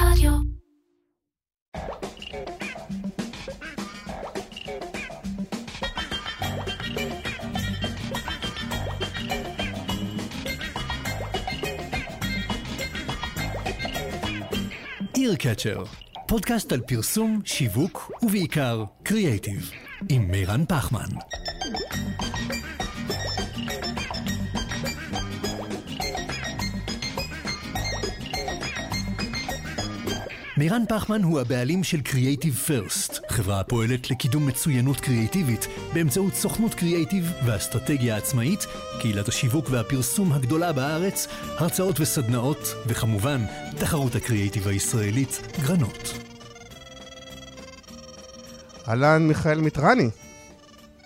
רדיו. איר פודקאסט על פרסום, שיווק ובעיקר קריאייטיב, עם מירן פחמן. מירן פחמן הוא הבעלים של Creative First, חברה הפועלת לקידום מצוינות קריאיטיבית באמצעות סוכנות קריאיטיב ואסטרטגיה עצמאית, קהילת השיווק והפרסום הגדולה בארץ, הרצאות וסדנאות, וכמובן, תחרות הקריאיטיב הישראלית, גרנות. אהלן מיכאל מיטרני,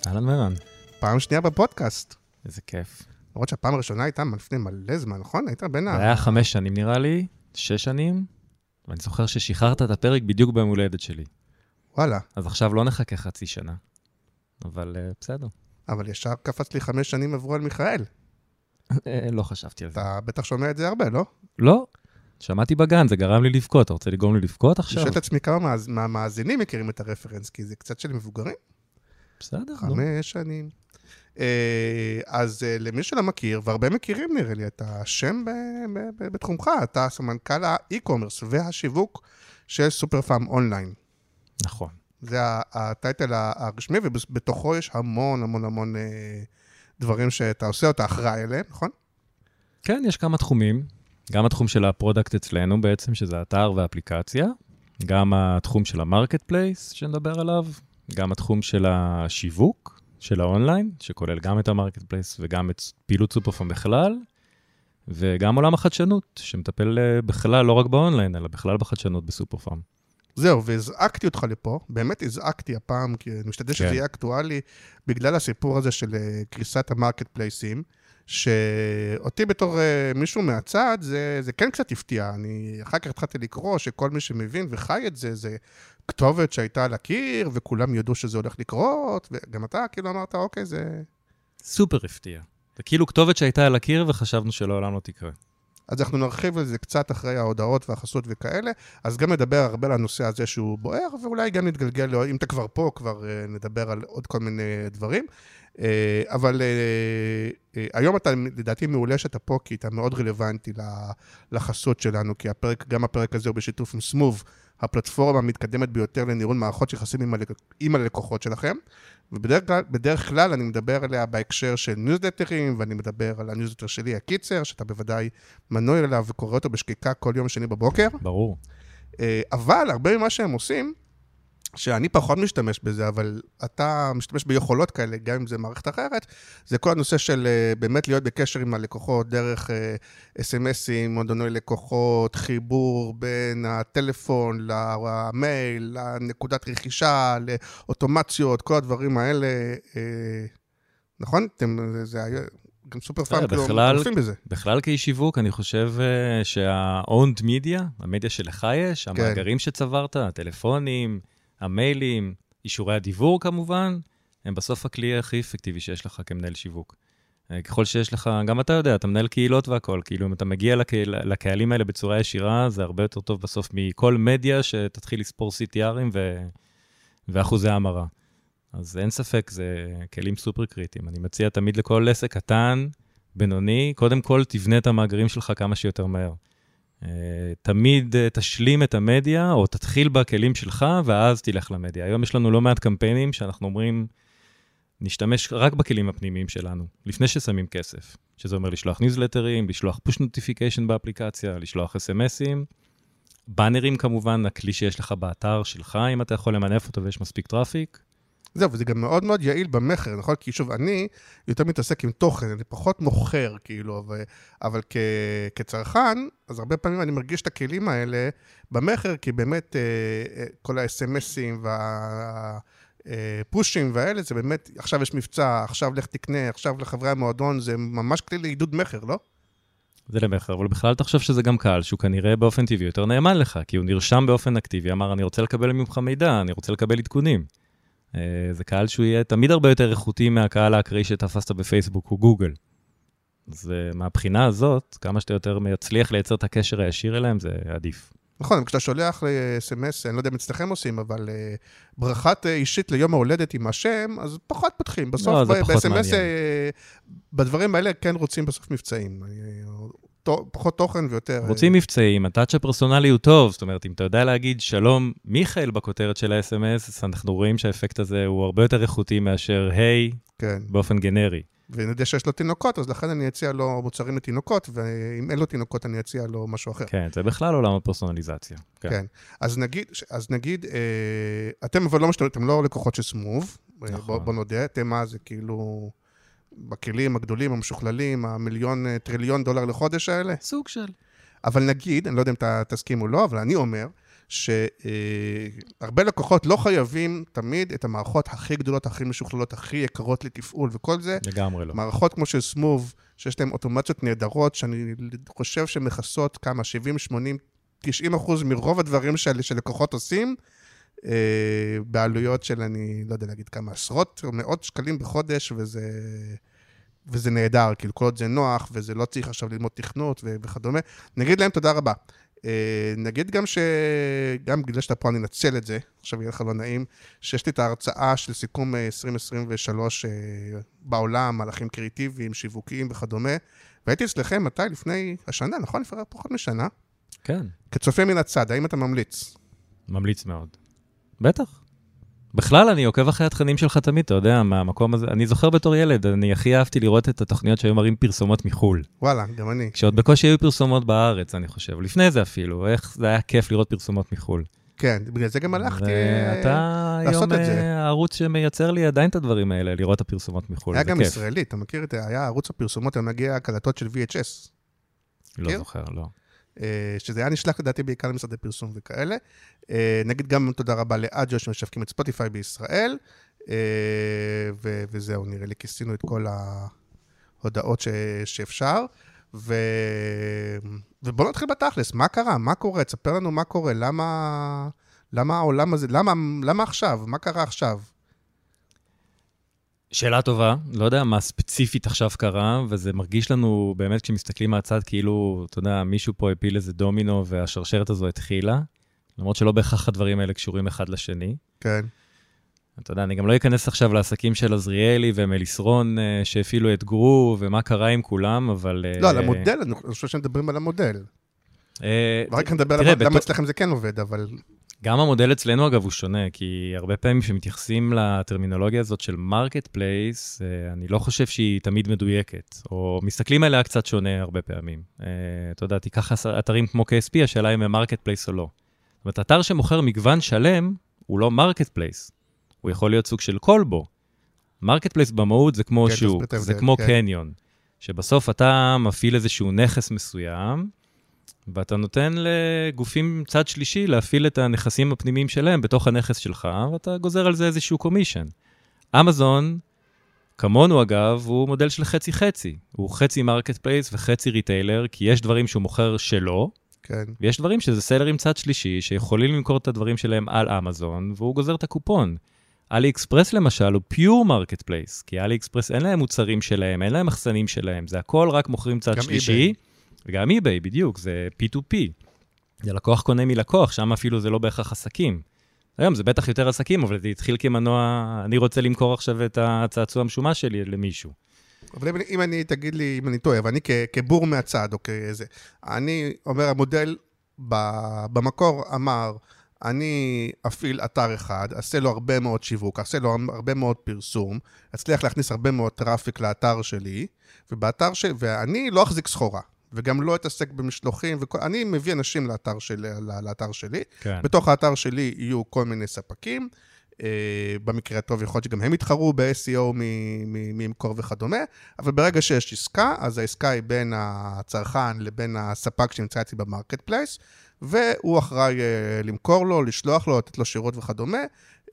אהלן מירן, פעם שנייה בפודקאסט. איזה כיף. למרות שהפעם הראשונה הייתה לפני מלא זמן, נכון? היית בין ה... היה חמש שנים נראה לי, שש שנים, ואני זוכר ששחררת את הפרק בדיוק ביום הולדת שלי. וואלה, אז עכשיו לא נחכה חצי שנה. אבל uh, בסדר. אבל ישר קפץ לי חמש שנים עברו על מיכאל. אה, לא חשבתי על זה. אתה בטח שומע את זה הרבה, לא? לא, שמעתי בגן, זה גרם לי לבכות. אתה רוצה לגרום לי לבכות אני עכשיו? שואל את עצמי כמה מהמאז- מהמאזינים מכירים את הרפרנס, כי זה קצת של מבוגרים, בסדר. חמש שנים. אה, אז אה, למי שלא מכיר, והרבה מכירים נראה לי, אתה שם בתחומך, אתה סמנכ"ל ה-e-commerce והשיווק של סופר פארם אונליין. נכון. זה ה-title הרשמי, ובתוכו יש המון המון המון אה, דברים שאתה עושה, אתה אחראי עליהם, נכון? כן, יש כמה תחומים. גם התחום של ה-product אצלנו בעצם, שזה האתר והאפליקציה. גם התחום של ה-marketplace, שנדבר עליו. גם התחום של השיווק, של ה-online, שכולל גם את ה-marketplace וגם את פעילות סופרפארם בכלל. וגם עולם החדשנות, שמטפל אה, בכלל, לא רק ב-online, אלא בכלל בחדשנות בסופרפארם. זהו, והזעקתי אותך לפה, באמת הזעקתי הפעם, כי אני משתדל שזה כן. יהיה אקטואלי, בגלל הסיפור הזה של אה, קריסת ה-marketplaceים, שאותי בתור אה, מישהו מהצד, זה, זה כן קצת הפתיע. אני אחר כך התחלתי לקרוא שכל מי שמבין וחי את זה, זה כתובת שהייתה על הקיר, וכולם ידעו שזה הולך לקרות, וגם אתה כאילו אמרת, אוקיי, זה... סופר הפתיע. זה כאילו כתובת שהייתה על הקיר וחשבנו שלעולם לא תקרה. אז אנחנו נרחיב על זה קצת אחרי ההודעות והחסות וכאלה, אז גם נדבר הרבה על הנושא הזה שהוא בוער, ואולי גם נתגלגל, לו- אם אתה כבר פה, כבר אה, נדבר על עוד כל מיני דברים. אה, אבל אה, אה, היום אתה לדעתי מעולה שאתה פה, כי אתה מאוד רלוונטי לחסות שלנו, כי הפרק, גם הפרק הזה הוא בשיתוף עם סמוב, הפלטפורמה המתקדמת ביותר לניהול מערכות יחסים עם, הלק... עם הלקוחות שלכם. ובדרך כלל, בדרך כלל אני מדבר עליה בהקשר של ניוזלטרים, ואני מדבר על הניוזלטר שלי, הקיצר, שאתה בוודאי מנוי אליו וקורא אותו בשקיקה כל יום שני בבוקר. ברור. אה, אבל הרבה ממה שהם עושים, שאני פחות משתמש בזה, אבל אתה משתמש ביכולות כאלה, גם אם זה מערכת אחרת, זה כל הנושא של אה, באמת להיות בקשר עם הלקוחות דרך אה, אס.אם.אסים, מועדוני לקוחות, חיבור בין הטלפון למייל, לנקודת רכישה, לאוטומציות, כל הדברים האלה, אה, נכון? אתם, זה, זה היה, גם סופר פארם, כאילו, עושים בזה. בכלל כאיש שיווק, אני חושב שה-owned media, המדיה שלך יש, המאגרים שצברת, הטלפונים, המיילים, אישורי הדיוור כמובן, הם בסוף הכלי הכי אפקטיבי שיש לך כמנהל שיווק. Uh, ככל שיש לך, גם אתה יודע, אתה מנהל קהילות והכול, כאילו אם אתה מגיע לקהיל, לקהלים האלה בצורה ישירה, זה הרבה יותר טוב בסוף מכל מדיה שתתחיל לספור CTRים ו... ואחוזי המרה. אז אין ספק, זה כלים סופר קריטיים. אני מציע תמיד לכל עסק קטן, בינוני, קודם כל תבנה את המאגרים שלך כמה שיותר מהר. אה, תמיד אה, תשלים את המדיה, או תתחיל בכלים שלך, ואז תלך למדיה. היום יש לנו לא מעט קמפיינים שאנחנו אומרים, נשתמש רק בכלים הפנימיים שלנו, לפני ששמים כסף. שזה אומר לשלוח ניוזלטרים, לשלוח push notification באפליקציה, לשלוח אס.אם.אסים. באנרים כמובן, הכלי שיש לך באתר שלך, אם אתה יכול למנף אותו ויש מספיק traffic. זהו, וזה גם מאוד מאוד יעיל במכר, נכון? כי שוב, אני יותר מתעסק עם תוכן, אני פחות מוכר, כאילו, אבל, אבל כ, כצרכן, אז הרבה פעמים אני מרגיש את הכלים האלה במכר, כי באמת אה, אה, כל ה-SMSים והפושים והאלה, זה באמת, עכשיו יש מבצע, עכשיו לך תקנה, עכשיו לחברי המועדון, זה ממש כלי לעידוד מכר, לא? זה למכר, אבל בכלל תחשוב שזה גם קהל שהוא כנראה באופן טבעי יותר נאמן לך, כי הוא נרשם באופן אקטיבי, אמר, אני רוצה לקבל ממך מידע, אני רוצה לקבל עדכונים. אה, זה קהל שהוא יהיה תמיד הרבה יותר איכותי מהקהל האקראי שתפסת בפייסבוק או גוגל. אז אה, מהבחינה הזאת, כמה שאתה יותר מצליח לייצר את הקשר הישיר אליהם, זה עדיף. נכון, כשאתה שולח ל-SMS, אני לא יודע אם אצלכם עושים, אבל אה, ברכת אישית ליום ההולדת עם השם, אז פחות פותחים. בסוף, לא, ב-SMS, מעניין. אה, בדברים האלה כן רוצים בסוף מבצעים. פחות תוכן ויותר... אה, רוצים מבצעים, הטאצ' הפרסונלי הוא טוב, זאת אומרת, אם אתה יודע להגיד שלום מיכאל בכותרת של ה-SMS, אז אנחנו רואים שהאפקט הזה הוא הרבה יותר איכותי מאשר היי כן. באופן גנרי. ואני יודע שיש לו תינוקות, אז לכן אני אציע לו מוצרים לתינוקות, ואם אין לו תינוקות, אני אציע לו משהו אחר. כן, זה בכלל עולם הפרסונליזציה. כן. כן. אז נגיד, אז נגיד, אה, אתם אבל לא משתמשים, אתם לא לקוחות של סמוב, אה, נכון. בוא, בוא נודה, אתם מה זה כאילו, בכלים הגדולים, המשוכללים, המיליון, אה, טריליון דולר לחודש האלה, סוג של. אבל נגיד, אני לא יודע אם אתה תסכים או לא, אבל אני אומר, שהרבה לקוחות לא חייבים תמיד את המערכות הכי גדולות, הכי משוכללות, הכי יקרות לתפעול וכל זה. לגמרי לא. מערכות כמו של סמוב, שיש להן אוטומציות נהדרות, שאני חושב שהן מכסות כמה, 70, 80, 90 אחוז מרוב הדברים של- שלקוחות עושים, אה, בעלויות של, אני לא יודע להגיד כמה, עשרות או מאות שקלים בחודש, וזה... וזה נהדר, כאילו כל עוד זה נוח, וזה לא צריך עכשיו ללמוד תכנות ו- וכדומה. נגיד להם תודה רבה. אה, נגיד גם ש... גם בגלל שאתה פה, אני אנצל את זה, עכשיו יהיה לך לא נעים, שיש לי את ההרצאה של סיכום אה, 2023 אה, בעולם, מהלכים קריאיטיביים, שיווקיים וכדומה, והייתי אצלכם, מתי? לפני השנה, נכון? לפני פחות משנה. כן, כצופה מן הצד, האם אתה ממליץ? ממליץ מאוד. בטח. בכלל, אני עוקב אחרי התכנים שלך תמיד, אתה יודע, מהמקום הזה. אני זוכר בתור ילד, אני הכי אהבתי לראות את התוכניות שהיו מראים פרסומות מחו"ל. וואלה, גם אני. כשעוד בקושי היו פרסומות בארץ, אני חושב. לפני זה אפילו, איך זה היה כיף לראות פרסומות מחו"ל. כן, בגלל זה גם הלכתי אה, ואתה לעשות היום את זה. אה, הערוץ שמייצר לי עדיין את הדברים האלה, לראות את הפרסומות מחו"ל, היה גם כיף. ישראלי, אתה מכיר את זה? היה ערוץ הפרסומות, היה מגיע הקלטות של VHS. לא מכיר? זוכר, לא. אה, שזה היה נשלח לדעתי בעיקר למשרדי פרסום וכאלה. אה, נגיד גם תודה רבה לאג'ו שמשווקים את ספוטיפיי בישראל, אה, ו- וזהו, נראה לי כיסינו את כל ההודעות ש- שאפשר. ו... ובואו נתחיל בתכלס, מה קרה? מה קורה? תספר לנו מה קורה, למה, למה העולם הזה, למה, למה עכשיו? מה קרה עכשיו? שאלה טובה, לא יודע מה ספציפית עכשיו קרה, וזה מרגיש לנו באמת כשמסתכלים מהצד כאילו, אתה יודע, מישהו פה הפיל איזה דומינו והשרשרת הזו התחילה, למרות שלא בהכרח הדברים האלה קשורים אחד לשני. כן, אתה יודע, אני גם לא אכנס עכשיו לעסקים של עזריאלי ומליסרון אה, שהפעילו את גרו, ומה קרה עם כולם, אבל... אה, לא, על המודל, אני חושב שמדברים על המודל. אה, ורק נדבר תראה, על למה אצלכם זה כן עובד, אבל גם המודל אצלנו, אגב, הוא שונה, כי הרבה פעמים כשמתייחסים לטרמינולוגיה הזאת של marketplace, אני לא חושב שהיא תמיד מדויקת, או מסתכלים עליה קצת שונה הרבה פעמים. אה, אתה יודע, תיקח אתרים כמו KSP, השאלה אם הם marketplace או לא. זאת אומרת, אתר שמוכר מגוון שלם, הוא לא marketplace. הוא יכול להיות סוג של קולבו. marketplace במהות זה כמו כן, שוק, זה כמו כן. קניון, שבסוף אתה מפעיל איזשהו נכס מסוים, ואתה נותן לגופים צד שלישי להפעיל את הנכסים הפנימיים שלהם בתוך הנכס שלך, ואתה גוזר על זה איזשהו commission. אמזון, כמונו אגב, הוא מודל של חצי-חצי. הוא חצי marketplace וחצי retailer, כי יש דברים שהוא מוכר שלו, כן. ויש דברים שזה סלרים צד שלישי, שיכולים למכור את הדברים שלהם על אמזון, והוא גוזר את הקופון. אלי אקספרס למשל הוא pure marketplace, כי אלי אקספרס אין להם מוצרים שלהם, אין להם מחסנים שלהם, זה הכל רק מוכרים צד שלישי. וגם eBay, בדיוק, זה P2P. זה לקוח קונה מלקוח, שם אפילו זה לא בהכרח עסקים. היום זה בטח יותר עסקים, אבל זה התחיל כמנוע, אני רוצה למכור עכשיו את הצעצוע המשומש שלי למישהו. אבל אם, אם אני, תגיד לי אם אני טועה, ואני כ, כבור מהצד, או כאיזה, אני אומר, המודל ב, במקור אמר, אני אפעיל אתר אחד, אעשה לו הרבה מאוד שיווק, אעשה לו הרבה מאוד פרסום, אצליח להכניס הרבה מאוד traffic לאתר שלי, ובאתר של... ואני לא אחזיק סחורה, וגם לא אתעסק במשלוחים, וכל, אני מביא אנשים לאתר, של, לאתר שלי, כן. בתוך האתר שלי יהיו כל מיני ספקים. אה, במקרה הטוב יכול להיות שגם הם יתחרו ב-SEO ממקור וכדומה, אבל ברגע שיש עסקה, אז העסקה היא בין הצרכן לבין הספק שנמצא אצלי ב marketplace, והוא אחראי אה, למכור לו, לשלוח לו, לתת לו שירות וכדומה, אה,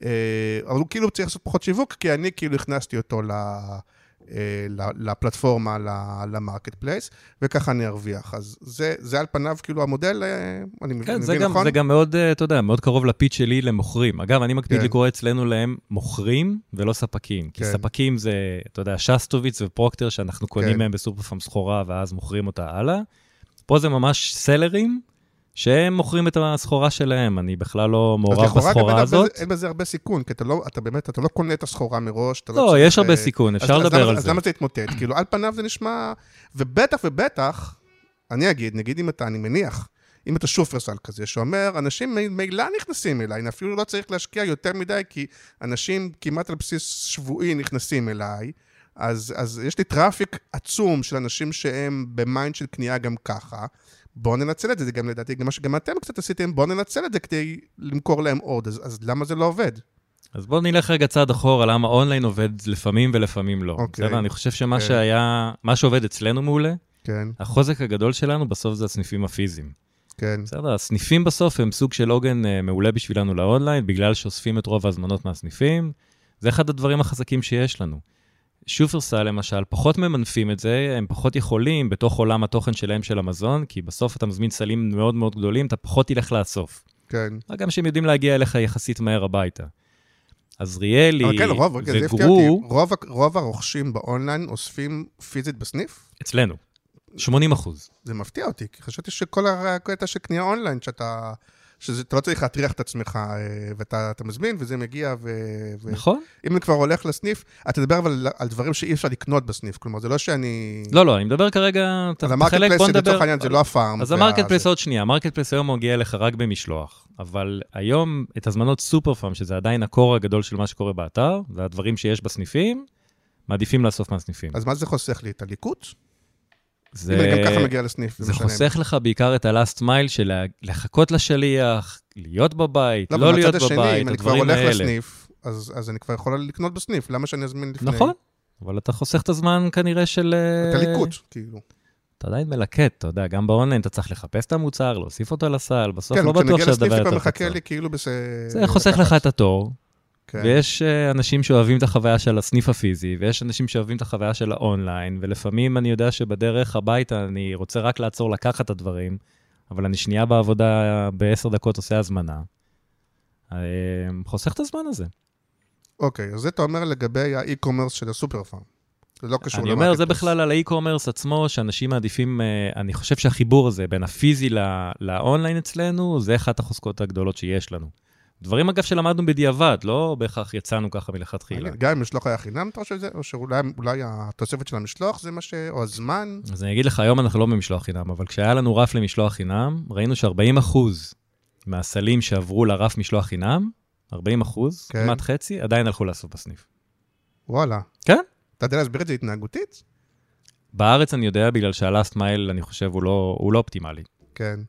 אבל הוא כאילו צריך לעשות פחות שיווק, כי אני כאילו הכנסתי אותו ל... אה, לפלטפורמה, ל marketplace, וככה אני ארוויח. אז זה, זה על פניו כאילו המודל, אה, אני מבין, כן, זה מבין גם, נכון? זה גם מאוד, אה, אתה יודע, מאוד קרוב ל pitch שלי למוכרים. אגב, אני מקפיד כן. לקרוא אצלנו להם מוכרים ולא ספקים. כי כן. ספקים זה, אתה יודע, שסטוביץ ופרוקטר, שאנחנו קונים כן. מהם בסופר פארם סחורה ואז מוכרים אותה הלאה. פה זה ממש סלרים, שהם מוכרים את הסחורה שלהם, אני בכלל לא מעורב אז לכאורה גם בסחורה אין הזאת. בזה- אין בזה הרבה סיכון, כי אתה לא, אתה באמת, אתה לא קונה את הסחורה מראש, לא לא, צריך, יש הרבה אה, סיכון, אז- אפשר אז לדבר למה- על אז זה. למה זה יתמוטט? כאילו, על פניו זה נשמע... ובטח ובטח, אני אגיד, נגיד אם אתה, אני מניח, אם אתה שופרסל כזה, שאומר, אנשים מילא נכנסים אליי, אני אפילו לא צריך להשקיע יותר מדי, כי אנשים כמעט על בסיס שבועי נכנסים אליי, אז, אז יש לי traffic עצום של אנשים שהם ב mind של קנייה גם ככה. בואו ננצל את זה, זה גם לדעתי, גם מה שגם אתם קצת עשיתם, בואו ננצל את זה כדי למכור להם עוד, אז, אז למה זה לא עובד? אז בואו נלך רגע צעד אחורה, למה אונליין עובד לפעמים ולפעמים לא. אוקיי. בסדר? אני חושב שמה כן. שהיה, מה שעובד אצלנו מעולה, כן, החוזק הגדול שלנו בסוף זה הסניפים הפיזיים. כן, בסדר, הסניפים בסוף הם סוג של עוגן אה, מעולה בשבילנו לאונליין, בגלל שאוספים את רוב ההזמנות מהסניפים. זה אחד הדברים החזקים שיש לנו. שופרסל למשל, פחות ממנפים את זה, הם פחות יכולים בתוך עולם התוכן שלהם של המזון, כי בסוף אתה מזמין סלים מאוד מאוד גדולים, אתה פחות תלך לאסוף. כן. גם שהם יודעים להגיע אליך יחסית מהר הביתה. אז ריאלי כן, רוב, רגע, זה הפתיע אותי, רוב, רוב הרוכשים באונליין אוספים פיזית בסניף? אצלנו, 80 אחוז. זה מפתיע אותי, כי חשבתי שכל הקטע של קנייה אונליין, שאתה... שאתה לא צריך להטריח את עצמך, אה, ואתה אתה מזמין, וזה מגיע, ו... ו- נכון? אם אני כבר הולך לסניף, אתה תדבר אבל על דברים שאי אפשר לקנות בסניף, כלומר, זה לא שאני... לא, לא, אני מדבר כרגע, ת- על תחלק, ה market בוא place, נדבר. לצורך העניין, זה לא הפארם. אז המרקט פלייס. עוד שנייה, ה marketplace היום מגיע לך רק במשלוח, אבל היום את הזמנות סופר פארם, שזה עדיין ה core הגדול של מה שקורה באתר, והדברים שיש בסניפים, מעדיפים לאסוף מהסניפים. אז מה זה חוסך לי? את הליקוט? זה, אם אני גם ככה מגיע לסניף, זה משנה. חוסך לך בעיקר את ה-last mile של לחכות לשליח, להיות בבית, לא, לא להיות השני, בבית, אם אני כבר הדברים הולך האלה. לסניף, אז אז אני כבר יכול לקנות בסניף, למה שאני אזמין לפני? נכון, אבל אתה חוסך את הזמן כנראה של... את אה, הליקוט, כאילו. אתה עדיין מלקט, אתה יודע, גם באונליין אתה צריך לחפש את המוצר, להוסיף אותו לסל, בסוף כן, לא בטוח מגיע לסניף שהדבר זה כבר יותר מחכה קצר. לי כאילו בס... זה חוסך לך את התור, כן. ויש אה, אנשים שאוהבים את החוויה של הסניף הפיזי, ויש אנשים שאוהבים את החוויה של האונליין, ולפעמים אני יודע שבדרך הביתה אני רוצה רק לעצור לקחת את הדברים, אבל אני שנייה בעבודה בעשר דקות עושה הזמנה. אה, חוסך את הזמן הזה. אוקיי, אז זה אתה אומר לגבי ה e-commerce של הסופר פארם. זה לא קשור אני אומר, זה ל marketplace. בכלל על ה e-commerce עצמו, שאנשים מעדיפים, אה, אני חושב שהחיבור הזה בין הפיזי ל- לאונליין אצלנו, זה אחת החוזקות הגדולות שיש לנו. דברים, אגב, שלמדנו בדיעבד, לא בהכרח יצאנו ככה מלכתחילה. גם אם המשלוח היה חינם, אתה חושב שזה? או שאולי אולי התוספת של המשלוח זה מה ש... או הזמן? אז אני אגיד לך, היום אנחנו לא במשלוח חינם, אבל כשהיה לנו רף למשלוח חינם, ראינו ש-40% מהסלים שעברו לרף משלוח חינם, 40 אחוז, כן. כמעט חצי, עדיין הלכו לאסוף בסניף. וואלה. כן. אתה יודע להסביר את זה התנהגותית? בארץ אני יודע, בגלל שה-last mile, אני חושב, הוא לא, הוא לא אופטימלי. כן.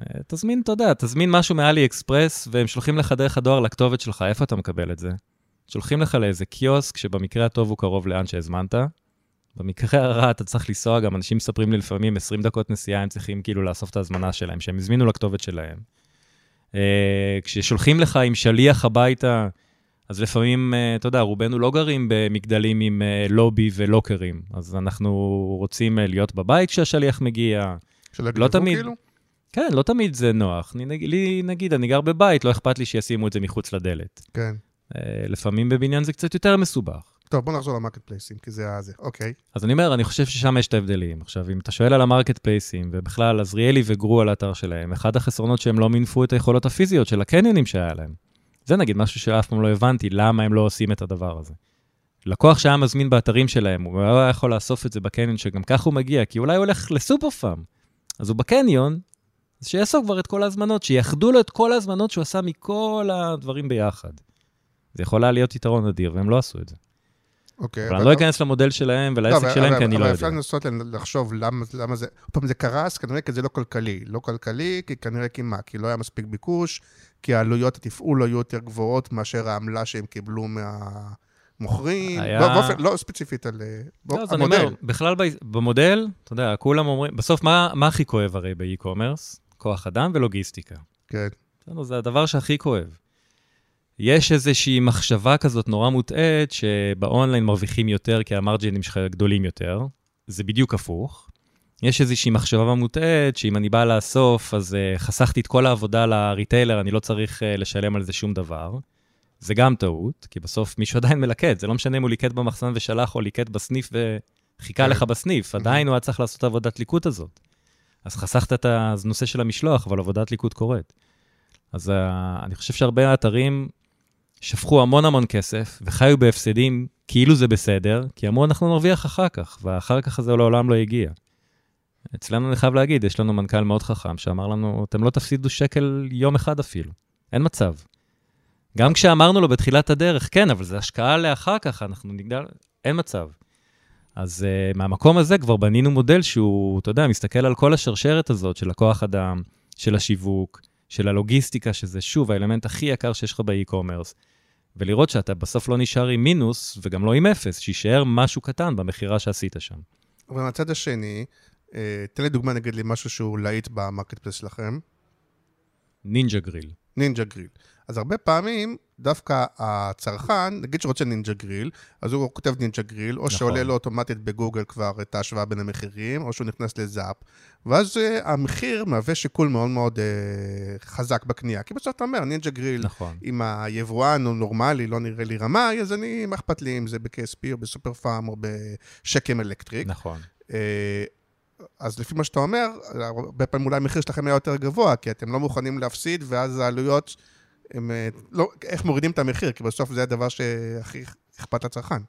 אה, תזמין, אתה יודע, תזמין משהו מאלי אקספרס, והם שולחים לך דרך הדואר לכתובת שלך, איפה אתה מקבל את זה? שולחים לך לאיזה קיוסק, שבמקרה הטוב הוא קרוב לאן שהזמנת. במקרה הרע אתה צריך לנסוע, גם אנשים מספרים לי לפעמים 20 דקות נסיעה, הם צריכים כאילו לאסוף את ההזמנה שלהם, שהם הזמינו לכתובת שלהם. אה, כששולחים לך עם שליח הביתה, אז לפעמים, אה, אתה יודע, רובנו לא גרים במגדלים עם לובי ולוקרים, אז אנחנו רוצים להיות בבית כשהשליח מגיע. שלא יגנבו, תמיד. כאילו? כן, לא תמיד זה נוח. אני, לי, נגיד, אני גר בבית, לא אכפת לי שישימו את זה מחוץ לדלת. כן. אה, לפעמים בבניין זה קצת יותר מסובך. טוב, בוא נחזור למרקט פלייסים, כי זה ה... זה. אוקיי. אז אני אומר, אני חושב ששם יש את ההבדלים. עכשיו, אם אתה שואל על המרקט פלייסים, ובכלל, עזריאלי סגרו על האתר שלהם, אחד החסרונות שהם לא מינפו את היכולות הפיזיות של הקניונים שהיה להם. זה נגיד משהו שאף פעם לא הבנתי, למה הם לא עושים את הדבר הזה. לקוח שהיה מזמין באתרים שלהם, הוא היה יכול לאסוף את זה בקניון, שגם ככה הוא מגיע, כי אולי הוא הולך לסופר פארם. אז הוא בקניון, אז שיאסוף כבר את כל ההזמנות, שיאחדו לו את כל ההזמנות שהוא עשה מכל הדברים ביחד. זה יכול היה להיות יתרון אדיר, והם לא עשו את זה. אוקיי. אבל אני לא אכנס למודל שלהם ולעסק אבל- שלהם, אבל- כי אני לא אבל יודע. אפשר לנסות לחשוב למה זה... עוד פעם, זה קרס, כנראה כי זה לא כלכלי. לא כלכלי, כי כנראה כי מה? כי לא היה מספיק ביקוש, כי העלויות התפעול היו יותר גבוהות מאשר העמלה שהם קיבלו מהמוכרים. לא, לא ספציפית על... אה, לא, המודל. אומר, בכלל במודל, אתה יודע, כולם אומרים, בסוף מה הכי כואב הרי באי-קומרס? כוח אדם ולוגיסטיקה. כן. בסדר, זה הדבר שהכי כואב. יש איזושהי מחשבה כזאת נורא מוטעית, שבאונליין מרוויחים יותר כי המרג'ינים שלך גדולים יותר. זה בדיוק הפוך. יש איזושהי מחשבה מוטעית, שאם אני בא לאסוף, אז uh, חסכתי את כל העבודה לריטיילר, אני לא צריך uh, לשלם על זה שום דבר. זה גם טעות, כי בסוף מישהו עדיין מלקט, זה לא משנה אם הוא ליקט במחסן ושלח, או ליקט בסניף וחיכה כן. לך בסניף, עדיין הוא היה צריך לעשות את העבודת ליקוט הזאת. אז חסכת את הנושא של המשלוח, אבל עבודת ליקוט קורית. אז uh, אני חושב שהרבה אתרים שפכו המון המון כסף וחיו בהפסדים כאילו זה בסדר, כי אמרו, אנחנו נרוויח אחר כך, ואחר כך זה לעולם לא הגיע. אצלנו, אני חייב להגיד, יש לנו מנכ"ל מאוד חכם שאמר לנו, אתם לא תפסידו שקל יום אחד אפילו. אין מצב. גם כשאמרנו לו בתחילת הדרך, כן, אבל זה השקעה לאחר כך, אנחנו נגדל, אין מצב. אז uh, מהמקום הזה כבר בנינו מודל שהוא, אתה יודע, מסתכל על כל השרשרת הזאת של הכוח אדם, של השיווק, של הלוגיסטיקה, שזה שוב האלמנט הכי יקר שיש לך באי-קומרס, ולראות שאתה בסוף לא נשאר עם מינוס וגם לא עם אפס, שיישאר משהו קטן במכירה שעשית שם. אבל מהצד השני, אה, תן לי דוגמה, נגיד לי משהו שהוא להיט במרקט פלס שלכם. נינג'ה גריל. נינג'ה גריל. אז הרבה פעמים, דווקא הצרכן, נגיד שרוצה נינג'ה גריל, אז הוא כותב נינג'ה גריל, או נכון. שעולה לו אוטומטית בגוגל כבר את ההשוואה בין המחירים, או שהוא נכנס לזאפ, ואז uh, המחיר מהווה שיקול מאוד מאוד uh, חזק בקנייה. כי בסוף אתה אומר, נינג'ה גריל, נכון. אם היבואן הוא נורמלי, לא נראה לי רמאי, אז אני, מה אכפת לי אם זה ב-KSP או בסופר פארם או בשקם אלקטריק. נכון. Uh, אז לפי מה שאתה אומר, הרבה פעמים אולי המחיר שלכם היה יותר גבוה, כי אתם לא מוכנים להפסיד, ואז העלויות, הם, אה, לא, איך מורידים את המחיר, כי בסוף זה הדבר שהכי אכפת לצרכן.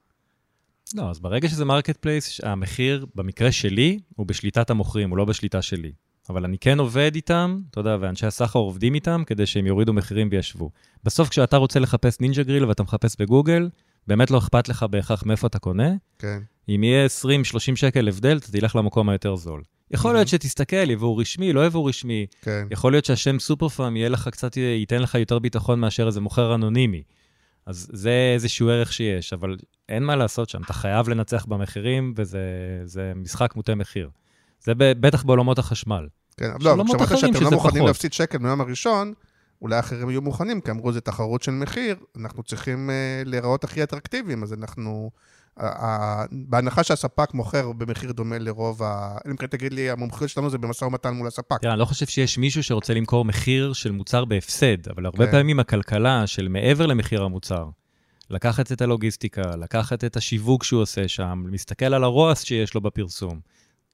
לא, אז ברגע שזה מרקט פלייס, המחיר, במקרה שלי, הוא בשליטת המוכרים, הוא לא בשליטה שלי. אבל אני כן עובד איתם, אתה יודע, ואנשי הסחר עובדים איתם כדי שהם יורידו מחירים וישבו. בסוף, כשאתה רוצה לחפש נינג'ה גריל ואתה מחפש בגוגל, באמת לא אכפת לך בהכרח מאיפה אתה קונה. כן. אם יהיה 20-30 שקל הבדל, אתה תלך למקום היותר זול. יכול להיות שתסתכל, יבואו רשמי, לא יבואו רשמי. כן. יכול להיות שהשם סופר פארם יהיה לך קצת, ייתן לך יותר ביטחון מאשר איזה מוכר אנונימי. אז זה איזשהו ערך שיש, אבל אין מה לעשות שם, אתה חייב לנצח במחירים, וזה משחק מוטה מחיר. זה בטח בעולמות החשמל. כן, לא, כשאמרת שאתם לא מוכנים להפסיד שקל מיום הראשון, אולי אחרים יהיו מוכנים, כי אמרו, זה תחרות של מחיר, אנחנו צריכים uh, להיראות הכי אטרקטיביים, אז אנחנו... בהנחה שהספק מוכר במחיר דומה לרוב ה... אם כן תגיד לי, המומחיות שלנו זה במשא ומתן מול הספק. תראה, אני לא חושב שיש מישהו שרוצה למכור מחיר של מוצר בהפסד, אבל הרבה כן. פעמים הכלכלה של מעבר למחיר המוצר, לקחת את הלוגיסטיקה, לקחת את השיווק שהוא עושה שם, מסתכל על ה-ROAS שיש לו בפרסום.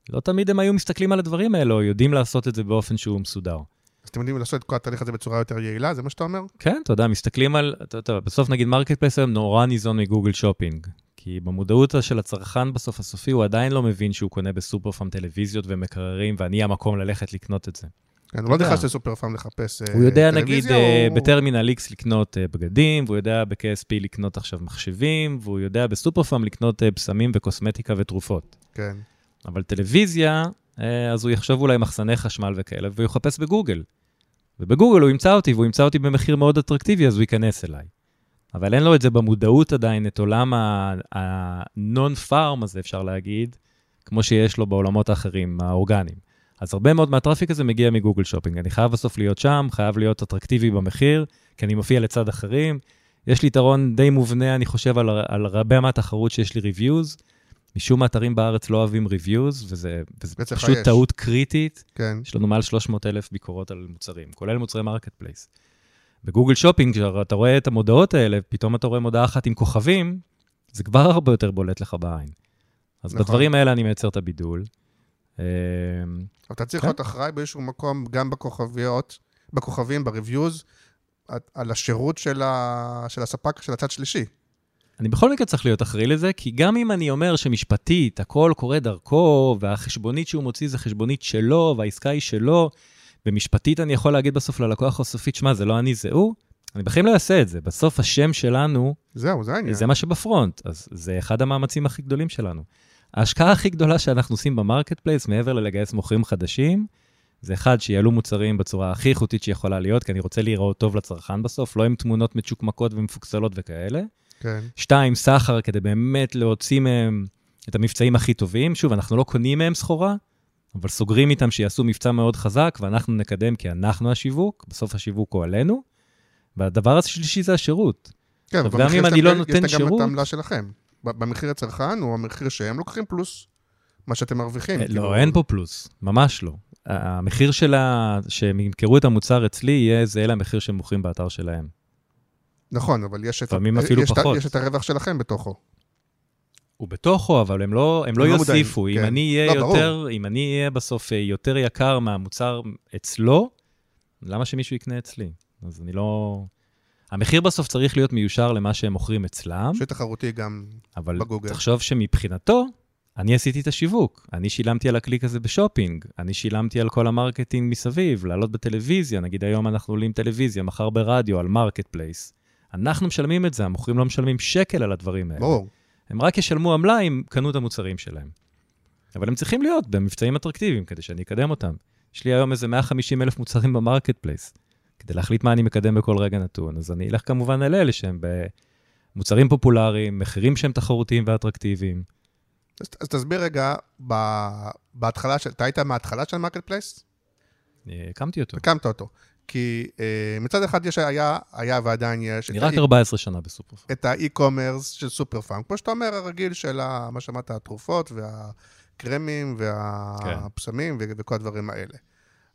לא תמיד הם היו מסתכלים על הדברים האלו, או יודעים לעשות את זה באופן שהוא מסודר. אז אתם יודעים לעשות את כל התהליך הזה בצורה יותר יעילה, זה מה שאתה אומר? כן, אתה יודע, מסתכלים על, אתה יודע, בסוף נגיד marketplace היום נורא ניזון מגוגל שופינג. כי במודעות של הצרכן בסוף הסופי, הוא עדיין לא מבין שהוא קונה בסופר פארם טלוויזיות ומקררים, ואני המקום ללכת לקנות את זה. כן, הוא לא נכנס לסופר פארם לחפש טלוויזיה. הוא יודע, נגיד, אה, בטרמינל X לקנות אה, בגדים, והוא יודע ב-KSP לקנות עכשיו מחשבים, והוא יודע בסופר פארם לקנות אה, בשמים וקוסמטיקה ותרופות. כן. אבל טלוויזיה, אז הוא יחשוב אולי מחסני חשמל וכאלה, והוא יחפש בגוגל. ובגוגל הוא ימצא אותי, והוא ימצא אותי במחיר מאוד אטרקטיבי, אז הוא ייכנס אליי. אבל אין לו את זה במודעות עדיין, את עולם ה-non-pharm הזה, אפשר להגיד, כמו שיש לו בעולמות האחרים, האורגניים. אז הרבה מאוד מה traffic הזה מגיע מגוגל שופינג. אני חייב בסוף להיות שם, חייב להיות אטרקטיבי במחיר, כי אני מופיע לצד אחרים. יש לי יתרון די מובנה, אני חושב, על, על הרבה מהתחרות שיש לי reviews. משום מה אתרים בארץ לא אוהבים reviews, וזה, וזה פשוט יש. טעות קריטית. כן. יש לנו מעל 300 אלף ביקורות על מוצרים, כולל מוצרי marketplace. בגוגל שופינג, כשאתה רואה את המודעות האלה, פתאום אתה רואה מודעה אחת עם כוכבים, זה כבר הרבה יותר בולט לך בעין. אז נכון. בדברים האלה אני מייצר את הבידול. אמ, אתה צריך כן. להיות אחראי באיזשהו מקום, גם בכוכביות, בכוכבים, ב reviews, על השירות של, ה... של הספק, של הצד שלישי. אני בכל מקרה צריך להיות אחראי לזה, כי גם אם אני אומר שמשפטית הכל קורה דרכו, והחשבונית שהוא מוציא זה חשבונית שלו, והעסקה היא שלו, ומשפטית אני יכול להגיד בסוף ללקוח הסופי, שמע, זה לא אני, זה הוא, אני בכלל לא אעשה את זה. בסוף השם שלנו, זהו, זה העניין. זה מה שב front, אז זה אחד המאמצים הכי גדולים שלנו. ההשקעה הכי גדולה שאנחנו עושים ב marketplace, מעבר ללגייס מוכרים חדשים, זה אחד, שיעלו מוצרים בצורה הכי איכותית שיכולה להיות, כי אני רוצה להיראות טוב לצרכן בסוף, לא עם תמונות מצ'וקמקות ומפוקסלות וכאלה. כן. שתיים, סחר, כדי באמת להוציא מהם את המבצעים הכי טובים. שוב, אנחנו לא קונים מהם סחורה, אבל סוגרים איתם שיעשו מבצע מאוד חזק, ואנחנו נקדם כי אנחנו השיווק, בסוף השיווק הוא עלינו. והדבר השלישי זה השירות. כן, אבל גם אם אני לא נותן שירות... יש גם את העמלה שלכם. במחיר הצרכן הוא המחיר שהם לוקחים פלוס מה שאתם מרוויחים. לא, כאילו... אין פה פלוס, ממש לא. המחיר שלה, שהם ימכרו את המוצר אצלי, יהיה זהה למחיר שהם מוכרים באתר שלהם. נכון, אבל יש את, לפעמים אפילו יש פחות. יש את הרווח שלכם בתוכו. הוא בתוכו, אבל הם לא, הם לא לא יוסיפו. מודעים, אם כן. אני אהיה לא, ברור. יותר, אם אני אהיה בסוף אה, יותר יקר מהמוצר אצלו, למה שמישהו יקנה אצלי? אז אני לא... המחיר בסוף צריך להיות מיושר למה שהם מוכרים אצלם, שיהיה תחרותי גם אבל בגוגל. תחשוב שמבחינתו, אני עשיתי את השיווק. אני שילמתי על הקליק הזה בשופינג, אני שילמתי על כל ה marketing מסביב, לעלות בטלוויזיה, נגיד היום אנחנו עולים טלוויזיה, מחר ברדיו, על marketplace. אנחנו משלמים את זה, המוכרים לא משלמים שקל על הדברים האלה. ברור. הם רק ישלמו עמלה אם קנו את המוצרים שלהם. אבל הם צריכים להיות במבצעים אטרקטיביים כדי שאני אקדם אותם. יש לי היום איזה 150 אלף מוצרים ב marketplace, כדי להחליט מה אני מקדם בכל רגע נתון. אז אני אלך כמובן על אלה שהם במוצרים פופולריים, מחירים שהם תחרותיים ואטרקטיביים. אז, אז תסביר רגע, ב, בהתחלה, אתה היית מההתחלה של marketplace? אה, הקמתי אותו. הקמת אותו. כי אה, מצד אחד יש, היה, היה ועדיין יש, אני רק האי- 14 שנה בסופרפארם. את האי-קומרס של סופר פארם, כמו שאתה אומר, הרגיל של ה- מה שאמרת, התרופות והקרמים והפסמים ו- וכל הדברים האלה.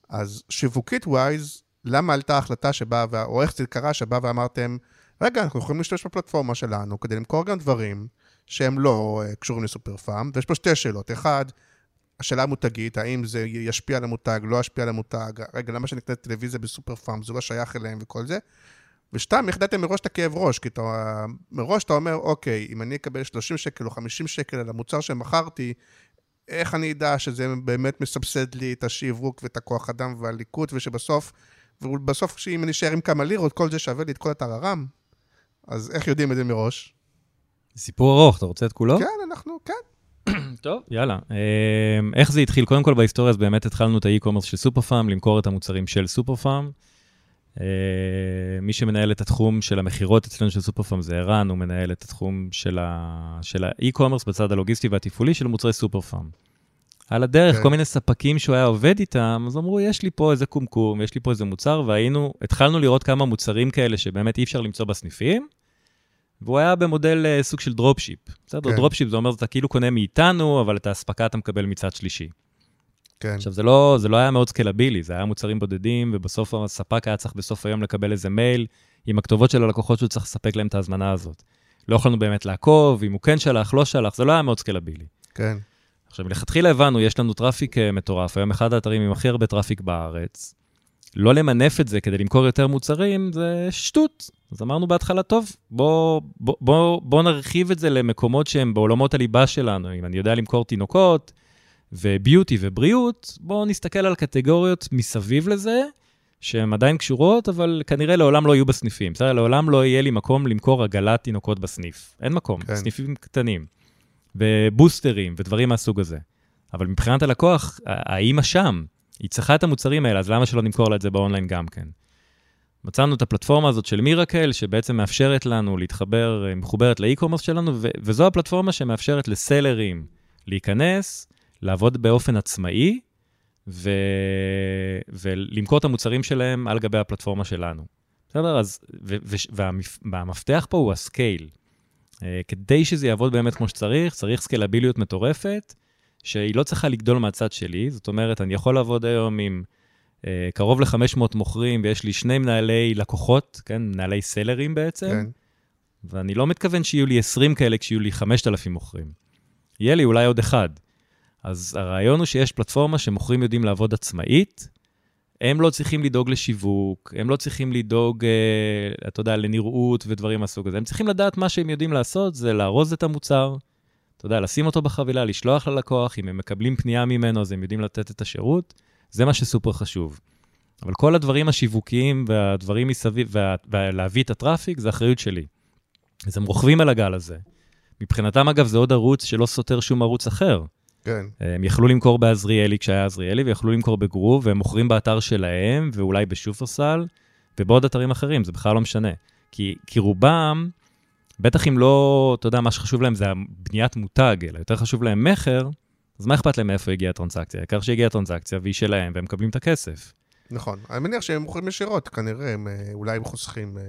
אז שיווקית ווייז, למה עלתה החלטה שבאה, או איך זה קרה, שבאה ואמרתם, רגע, אנחנו יכולים להשתמש בפלטפורמה שלנו כדי למכור גם דברים שהם לא אה, קשורים לסופר פארם, ויש פה שתי שאלות. אחד, השאלה המותגית, האם זה ישפיע על המותג, לא ישפיע על המותג, רגע, למה אקנה טלוויזיה בסופר פארם, זה לא שייך אליהם וכל זה. ושתיים, איך ידעתם מראש את הכאב ראש? כי אתה, מראש אתה אומר, אוקיי, אם אני אקבל 30 שקל או 50 שקל על המוצר שמכרתי, איך אני אדע שזה באמת מסבסד לי את השיווק ואת הכוח אדם והליקוט, ושבסוף, ובסוף, שאם אני אשאר עם כמה לירות, כל זה שווה לי את כל הטררם? אז איך יודעים את זה מראש? סיפור ארוך, אתה רוצה את כולו? כן, אנחנו, כן. טוב, יאללה. אמ, איך זה התחיל? קודם כל בהיסטוריה, אז באמת התחלנו את ה e-commerce של סופר פארם, למכור את המוצרים של סופר פארם. אה, מי שמנהל את התחום של המכירות אצלנו של סופר פארם זה ערן, הוא מנהל את התחום של ה e-commerce בצד הלוגיסטי והתפעולי של מוצרי סופר פארם. על הדרך, כן. כל מיני ספקים שהוא היה עובד איתם, אז אמרו, יש לי פה איזה קומקום, יש לי פה איזה מוצר, והיינו, התחלנו לראות כמה מוצרים כאלה שבאמת אי אפשר למצוא בסניפים, והוא היה במודל אה, סוג של dropship. בסדר, כן. dropship זה אומר, אתה כאילו קונה מאיתנו, אבל את האספקה אתה מקבל מצד שלישי. כן. עכשיו, זה לא, זה לא היה מאוד scalable-י, זה היה מוצרים בודדים, ובסוף הספק היה צריך בסוף היום לקבל איזה מייל עם הכתובות של הלקוחות שהוא צריך לספק להם את ההזמנה הזאת. לא יכולנו באמת לעקוב, אם הוא כן שלח, לא שלח, זה לא היה מאוד scalable-י. כן. עכשיו, מלכתחילה הבנו, יש לנו traffic אה, מטורף, היום אחד האתרים עם הכי הרבה traffic בארץ. לא למנף את זה כדי למכור יותר מוצרים, זה שטות. אז אמרנו בהתחלה, טוב, בוא, בוא, בוא, בוא נרחיב את זה למקומות שהם בעולמות הליבה שלנו. אם אני יודע למכור תינוקות, וביוטי ובריאות, בואו נסתכל על קטגוריות מסביב לזה, שהן עדיין קשורות, אבל כנראה לעולם לא יהיו בסניפים. בסדר? לעולם לא יהיה לי מקום למכור עגלת תינוקות בסניף. אין מקום, כן. סניפים קטנים. ובוסטרים ודברים מהסוג הזה. אבל מבחינת הלקוח, האימא שם, היא צריכה את המוצרים האלה, אז למה שלא נמכור לה את זה באונליין גם כן? מצאנו את הפלטפורמה הזאת של מירקל, שבעצם מאפשרת לנו להתחבר, אה, מחוברת לאי-קומרס שלנו, ו- וזו הפלטפורמה שמאפשרת לסלרים להיכנס, לעבוד באופן עצמאי, ו... ולמכור את המוצרים שלהם על גבי הפלטפורמה שלנו. בסדר? אז. והמפתח פה הוא הסקייל. Uh, כדי שזה יעבוד באמת כמו שצריך, צריך סקלביליות מטורפת, שהיא לא צריכה לגדול מהצד שלי. זאת אומרת, אני יכול לעבוד היום עם uh, קרוב ל-500 מוכרים, ויש לי שני מנהלי לקוחות, כן? מנהלי סלרים בעצם, כן. ואני לא מתכוון שיהיו לי 20 כאלה כשיהיו לי 5,000 מוכרים. יהיה לי אולי עוד אחד. אז הרעיון הוא שיש פלטפורמה שמוכרים יודעים לעבוד עצמאית, הם לא צריכים לדאוג לשיווק, הם לא צריכים לדאוג, אה, אתה יודע, לנראות ודברים מהסוג הזה. הם צריכים לדעת מה שהם יודעים לעשות, זה לארוז את המוצר, אתה יודע, לשים אותו בחבילה, לשלוח ללקוח, אם הם מקבלים פנייה ממנו, אז הם יודעים לתת את השירות, זה מה שסופר חשוב. אבל כל הדברים השיווקיים והדברים מסביב, וה, ולהביא את הטראפיק, זה אחריות שלי. אז הם רוכבים על הגל הזה. מבחינתם, אגב, זה עוד ערוץ שלא סותר שום ערוץ אחר. כן. הם יכלו למכור בעזריאלי כשהיה עזריאלי, ויכלו למכור בגרוב, והם מוכרים באתר שלהם, ואולי בשופרסל, ובעוד אתרים אחרים, זה בכלל לא משנה. כי, כי רובם, בטח אם לא, אתה יודע, מה שחשוב להם זה בניית מותג, אלא יותר חשוב להם מכר, אז מה אכפת להם מאיפה הגיעה הטרנסקציה? העיקר שהגיעה הטרנסקציה והיא שלהם, והם מקבלים את הכסף. נכון. אני מניח שהם מוכרים ישירות, כנראה, הם, אה, אולי הם חוסכים. אה,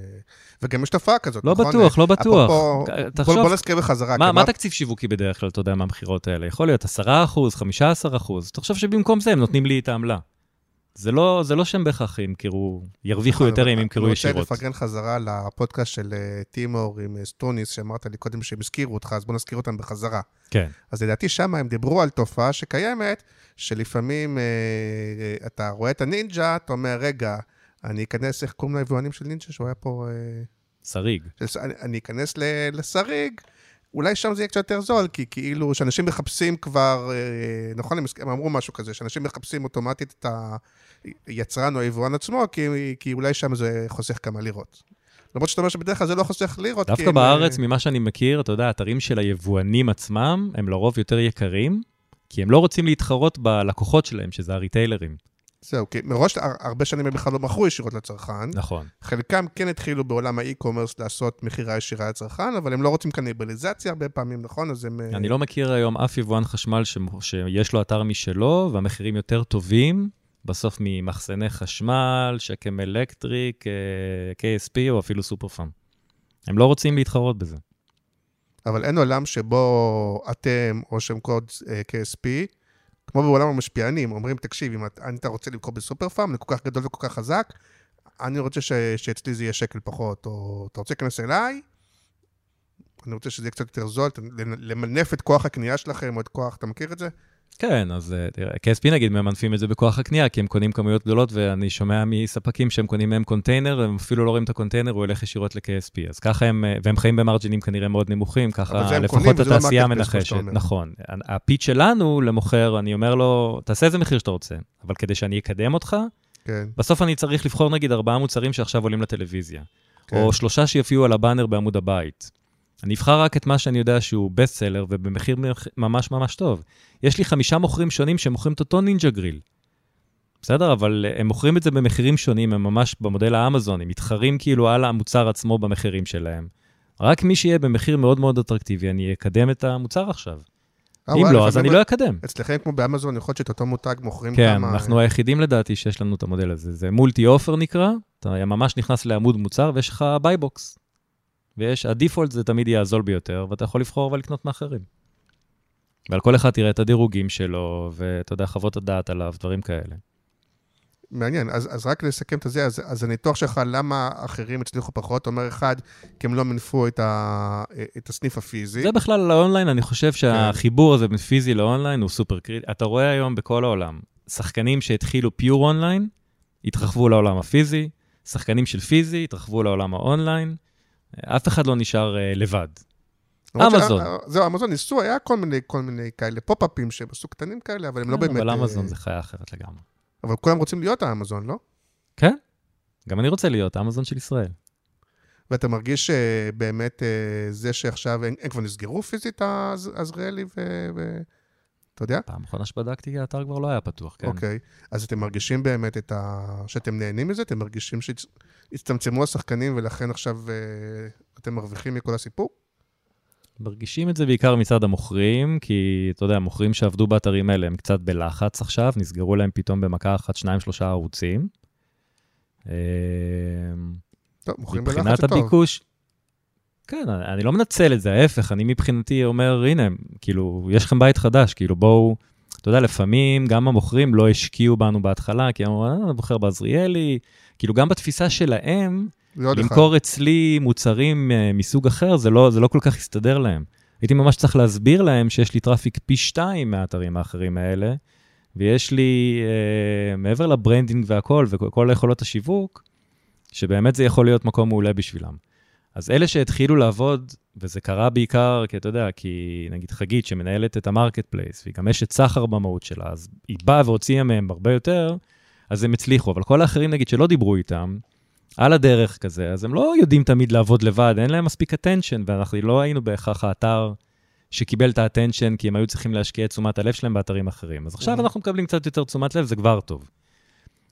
וגם יש תופעה כזאת, לא נכון? בטוח, לא בטוח. אפרופו, תחשוב, בוא, בוא נזכיר בחזרה. מה, כי מה תקציב שיווקי בדרך כלל, אתה יודע, מהמכירות האלה? יכול להיות 10 אחוז, 15 אחוז. תחשוב שבמקום זה הם נותנים לי את העמלה. זה לא, זה לא שהם בהכרח ימכרו, ירוויחו נכון, יותר אם ימכרו ישירות. אני רוצה לפרגן חזרה לפודקאסט של אה, טימור עם אה, סטוניס, שאמרת לי קודם שהם הזכירו אותך, אז בוא נזכיר אותם בחזרה. כן. אז לדעתי שם הם דיברו על תופעה שקיימת, שלפעמים אה, אה, אתה רואה את הנינג'ה, אתה אומר, רגע, אני אכנס, איך קוראים ליבואנים של נינג'ה, שהוא היה פה... אה, שריג. של, אני, אני אכנס ל, לשריג, אולי שם זה יהיה קצת יותר זול, כי כאילו, שאנשים מחפשים כבר, אה, נכון, הם, הם אמרו משהו כזה, שאנשים מחפשים אוטומטית את היצרן או היבואן עצמו, כי, כי אולי שם זה חוסך כמה לירות. למרות שאתה אומר שבדרך כלל זה לא חוסך לירות. דווקא כי הם, בארץ, אה, ממה שאני מכיר, אתה יודע, האתרים של היבואנים עצמם, הם לרוב יותר יקרים, כי הם לא רוצים להתחרות בלקוחות שלהם, שזה הריטיילרים. זהו, כי מראש הר- הרבה שנים הם בכלל לא מכרו ישירות לצרכן. נכון. חלקם כן התחילו בעולם האי-קומרס לעשות מכירה ישירה לצרכן, אבל הם לא רוצים קניבליזציה הרבה פעמים, נכון? אז הם... אה, אני לא מכיר היום אף יבואן חשמל ש... שיש לו אתר משלו, והמחירים יותר טובים, בסוף ממחסני חשמל, שקם אלקטריק, אה, KSP או אפילו סופר פארם. הם לא רוצים להתחרות בזה. אבל אין עולם שבו אתם, או שם קוד אה, KSP, כמו בעולם המשפיענים, אומרים, תקשיב, אם אתה, אם אתה רוצה למכור בסופר פארם, זה כל כך גדול וכל כך חזק, אני רוצה ש, שאצלי זה יהיה שקל פחות, או אתה רוצה להיכנס אליי, אני רוצה שזה יהיה קצת יותר זול, למנף את כוח הקנייה שלכם, או את כוח, אתה מכיר את זה? כן, אז אה, תראה, KSP נגיד ממנפים את זה בכוח הקנייה, כי הם קונים כמויות גדולות, ואני שומע מספקים שהם קונים מהם קונטיינר, הם אפילו לא רואים את הקונטיינר, הוא הולך ישירות ל-KSP. אז ככה הם, אה, והם חיים במרג'ינים כנראה מאוד נמוכים, ככה לפחות לא התעשייה מנחשת. נכון. ה pitch שלנו למוכר, אני אומר לו, תעשה איזה מחיר שאתה רוצה, אבל כדי שאני אקדם אותך, כן. בסוף אני צריך לבחור נגיד ארבעה מוצרים שעכשיו עולים לטלוויזיה, כן. או שלושה שיופיעו על הבאנר בעמוד הבית. אני אבחר רק את מה שאני יודע שהוא בסט סלר ובמחיר ממש ממש טוב. יש לי חמישה מוכרים שונים שמוכרים את אותו נינג'ה גריל. בסדר? אבל אה, הם מוכרים את זה במחירים שונים, הם ממש במודל האמזון, הם מתחרים כאילו על המוצר עצמו במחירים שלהם. רק מי שיהיה במחיר מאוד מאוד אטרקטיבי, אני אקדם את המוצר עכשיו. אה, אם לא, אז אני לא אקדם. אצלכם, כמו באמזון, יכול להיות שאת אותו מותג מוכרים כן, כמה... אנחנו היחידים לדעתי שיש לנו את המודל הזה. זה multi offer נקרא, אתה ממש נכנס לעמוד מוצר ויש לך buy box. ויש, ה default זה תמיד יהיה הזול ביותר, ואתה יכול לבחור ולקנות מאחרים. ועל כל אחד תראה את הדירוגים שלו, ואתה יודע, חוות הדעת עליו, דברים כאלה. מעניין, אז, אז רק לסכם את זה, אז, אז הניתוח שלך, למה אחרים הצליחו פחות, אומר אחד, כי הם לא מנפו את, ה, את הסניף הפיזי. זה בכלל על האונליין, אני חושב שהחיבור הזה בין פיזי לאונליין הוא סופר קריטי. אתה רואה היום בכל העולם, שחקנים שהתחילו pure online, התרחבו לעולם הפיזי, שחקנים של פיזי התרחבו לעולם האונליין, אף אחד לא נשאר אה, לבד. אמזון. שה- זהו, אמזון ניסו, היה כל מיני, כל מיני כאלה פופ-אפים שהם עשו קטנים כאלה, אבל הם לא כן, באמת... אבל אה, אמזון זה חיה אחרת לגמרי. אבל כולם רוצים להיות האמזון, לא? כן, גם אני רוצה להיות אמזון של ישראל. ואתה מרגיש שבאמת אה, זה שעכשיו, הם, הם כבר נסגרו פיזית, עז- עזריאלי ו... ו... אתה יודע? פעם אחרונה שבדקתי, האתר כבר לא היה פתוח, כן. אוקיי. אז אתם מרגישים באמת את ה... שאתם נהנים מזה? אתם מרגישים שהצטמצמו השחקנים ולכן עכשיו אה, אתם מרוויחים מכל הסיפור? מרגישים את זה בעיקר מצד המוכרים, כי אתה יודע, המוכרים שעבדו באתרים האלה הם קצת בלחץ עכשיו, נסגרו להם פתאום במכה אחת, שניים, שלושה ערוצים. אה, טוב, מוכרים בלחץ מבחינת זה טוב. הביקוש, כן, אני לא מנצל את זה, ההפך, אני מבחינתי אומר, הנה, כאילו, יש לכם בית חדש, כאילו, בואו, אתה יודע, לפעמים גם המוכרים לא השקיעו בנו בהתחלה, כי הם אמרו, אה, מוכר בעזריאלי, כאילו, גם בתפיסה שלהם, עוד אחד. למכור אצלי מוצרים אה, מסוג אחר, זה לא, זה לא כל כך יסתדר להם. הייתי ממש צריך להסביר להם שיש לי traffic פי שתיים מהאתרים האחרים האלה, ויש לי, אה, מעבר ל branding והכל, וכל יכולות השיווק, שבאמת זה יכול להיות מקום מעולה בשבילם. אז אלה שהתחילו לעבוד, וזה קרה בעיקר, כי אתה יודע, כי נגיד חגית, שמנהלת את ה marketplace, והיא גם אשת סחר במהות שלה, אז היא באה והוציאה מהם הרבה יותר, אז הם הצליחו. אבל כל האחרים, נגיד, שלא דיברו איתם, על הדרך כזה, אז הם לא יודעים תמיד לעבוד לבד, אין להם מספיק attention, ואנחנו לא היינו בהכרח האתר שקיבל את ה-attention, כי הם היו צריכים להשקיע את תשומת הלב שלהם באתרים אחרים. אז עכשיו Mhm. אנחנו מקבלים קצת יותר תשומת לב, זה כבר טוב.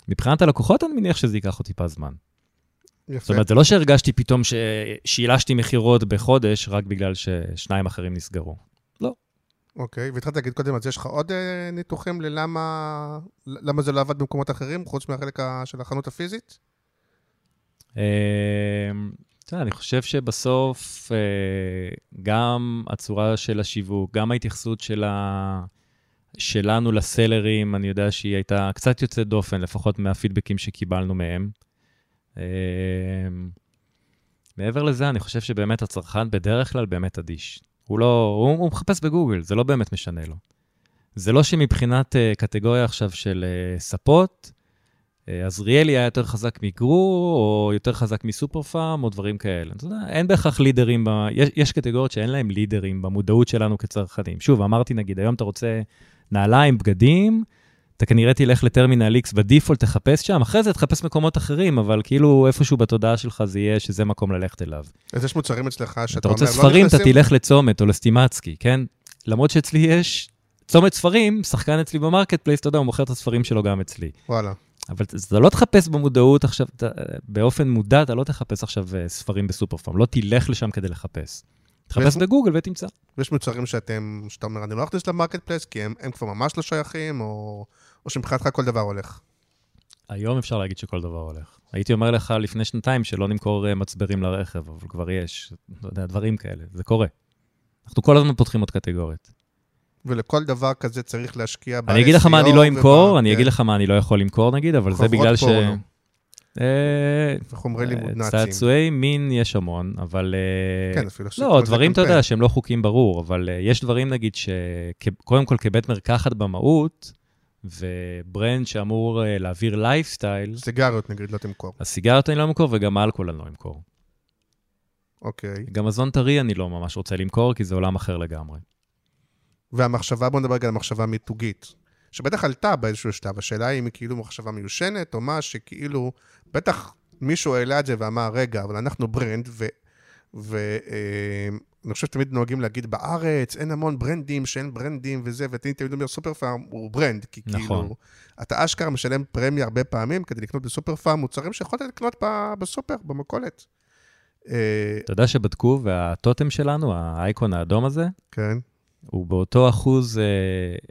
מבחינת הלקוחות, אני מניח שזה ייקח עוד טיפה זמן. זאת יפה. אומרת, זה לא שהרגשתי פתאום ששילשתי מכירות בחודש רק בגלל ששניים אחרים נסגרו. אוקיי, והתחלת להגיד קודם, אז יש לך עוד אה, ניתוחים ללמה למה זה לא עבד במקומות אחרים, חוץ מהחלק של החנות הפיזית? אמ, אני חושב שבסוף אה, גם הצורה של השיווק, גם ההתייחסות של ה... שלנו לסלרים, אני יודע שהיא הייתה קצת יוצאת דופן, לפחות מהפידבקים שקיבלנו מהם. אה, מעבר לזה, אני חושב שבאמת הצרכן בדרך כלל באמת אדיש. הוא לא, הוא, הוא מחפש בגוגל, זה לא באמת משנה לו. זה לא שמבחינת uh, קטגוריה עכשיו של uh, ספות, אה, עזריאלי uh, היה יותר חזק מגרו, או יותר חזק מסופר פארם, או דברים כאלה. אתה יודע, אין בהכרח לידרים, ב... יש, יש קטגוריות שאין להם לידרים במודעות שלנו כצרכנים. שוב, אמרתי, נגיד, היום אתה רוצה נעליים, בגדים, אתה כנראה תלך לטרמינל X בדיפולט, תחפש שם, אחרי זה תחפש מקומות אחרים, אבל כאילו איפשהו בתודעה שלך זה יהיה שזה מקום ללכת אליו. אז יש מוצרים אצלך שאתה אתה אומר, רוצה לא ספרים, אתה תלך לצומת או לסטימצקי, כן? למרות שאצלי יש צומת ספרים, שחקן אצלי ב marketplace, אתה יודע, הוא מוכר את הספרים שלו גם אצלי. וואלה. אבל אתה לא תחפש במודעות עכשיו, אתה, באופן מודע, אתה לא תחפש עכשיו אה, ספרים בסופר פארם, לא תלך לשם כדי לחפש. תחפש בגוגל ותמצא. ויש מוצרים שאתם, שאתה אומר, אני לא אכניס ל marketplace, כי הם, הם כבר ממש לא שייכים, או, או שמבחינתך כל דבר הולך. היום אפשר להגיד שכל דבר הולך. הייתי אומר לך לפני שנתיים שלא נמכור אה, מצברים לרכב, אבל כבר יש, לא יודע, דברים כאלה, זה קורה. אנחנו כל הזמן פותחים עוד קטגוריות. ולכל דבר כזה צריך להשקיע ב-SEO. אני אגיד לך מה אני לא אמכור, וב- אני כן, אגיד לך מה אני לא יכול למכור נגיד, אבל זה בגלל ש... פורנו. אה, לימוד אה, נאצים. צעצועי מין יש המון, אבל... אה, כן, אפילו עשיתם לא, דברים, אתה. יודע, שהם לא חוקיים ברור, אבל יש דברים, נגיד, שקודם כל כבית מרקחת במהות, ו brand שאמור להעביר לייפסטייל, סיגריות נגיד לא תמכור. אז סיגריות אני לא אמכור וגם אלכוהול אני לא אמכור. אוקיי. גם מזון טרי אני לא ממש רוצה למכור, כי זה עולם אחר לגמרי. והמחשבה, בוא נדבר רגע על המחשבה מיתוגית, שבטח עלתה באיזשהו שלב. השאלה היא אם היא כאילו מחשבה מיושנת, או מה שכאילו, בטח מישהו העלה את זה ואמר, רגע, אבל אנחנו brand, ו... ואני חושב שתמיד נוהגים להגיד, בארץ אין המון ברנדים שאין ברנדים וזה, ואני תמיד אומר, סופר פארם הוא brand, כי נכון. כאילו, אתה אשכרה משלם פרמיה הרבה פעמים כדי לקנות בסופר פארם מוצרים שיכולת לקנות בסופר, במכולת. אה, אתה יודע שבדקו, והטוטם שלנו, האייקון האדום הזה, כן, הוא באותו אחוז אה,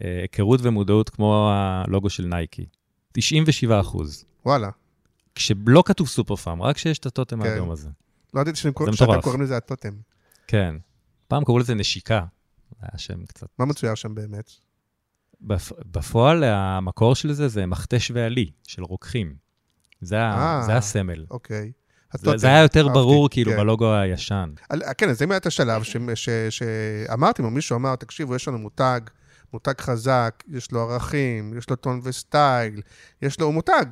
אה, היכרות ומודעות כמו הלוגו של נייקי. 97 אחוז. וואלה. כשלא כתוב סופר פארם, רק כשיש את הטוטם כן. האדום הזה. לא ידעתי שאתם קוראים- לזה הטוטם. כן. פעם קראו לזה נשיקה. היה שם קצת. מה מצויר שם באמת? בפ... בפועל, המקור של זה זה מכתש ועלי, של רוקחים. זה, ה... אה. זה הסמל. אוקיי. זה, הטוטם, זה היה יותר ברור, כאילו, כן. בלוגו הישן. על- כן, אז אם היה את השלב שאמרתי, או מישהו אמר, תקשיבו, יש לנו מותג, מותג חזק, יש לו ערכים, יש לו טון וסטייל, יש לו, מותג.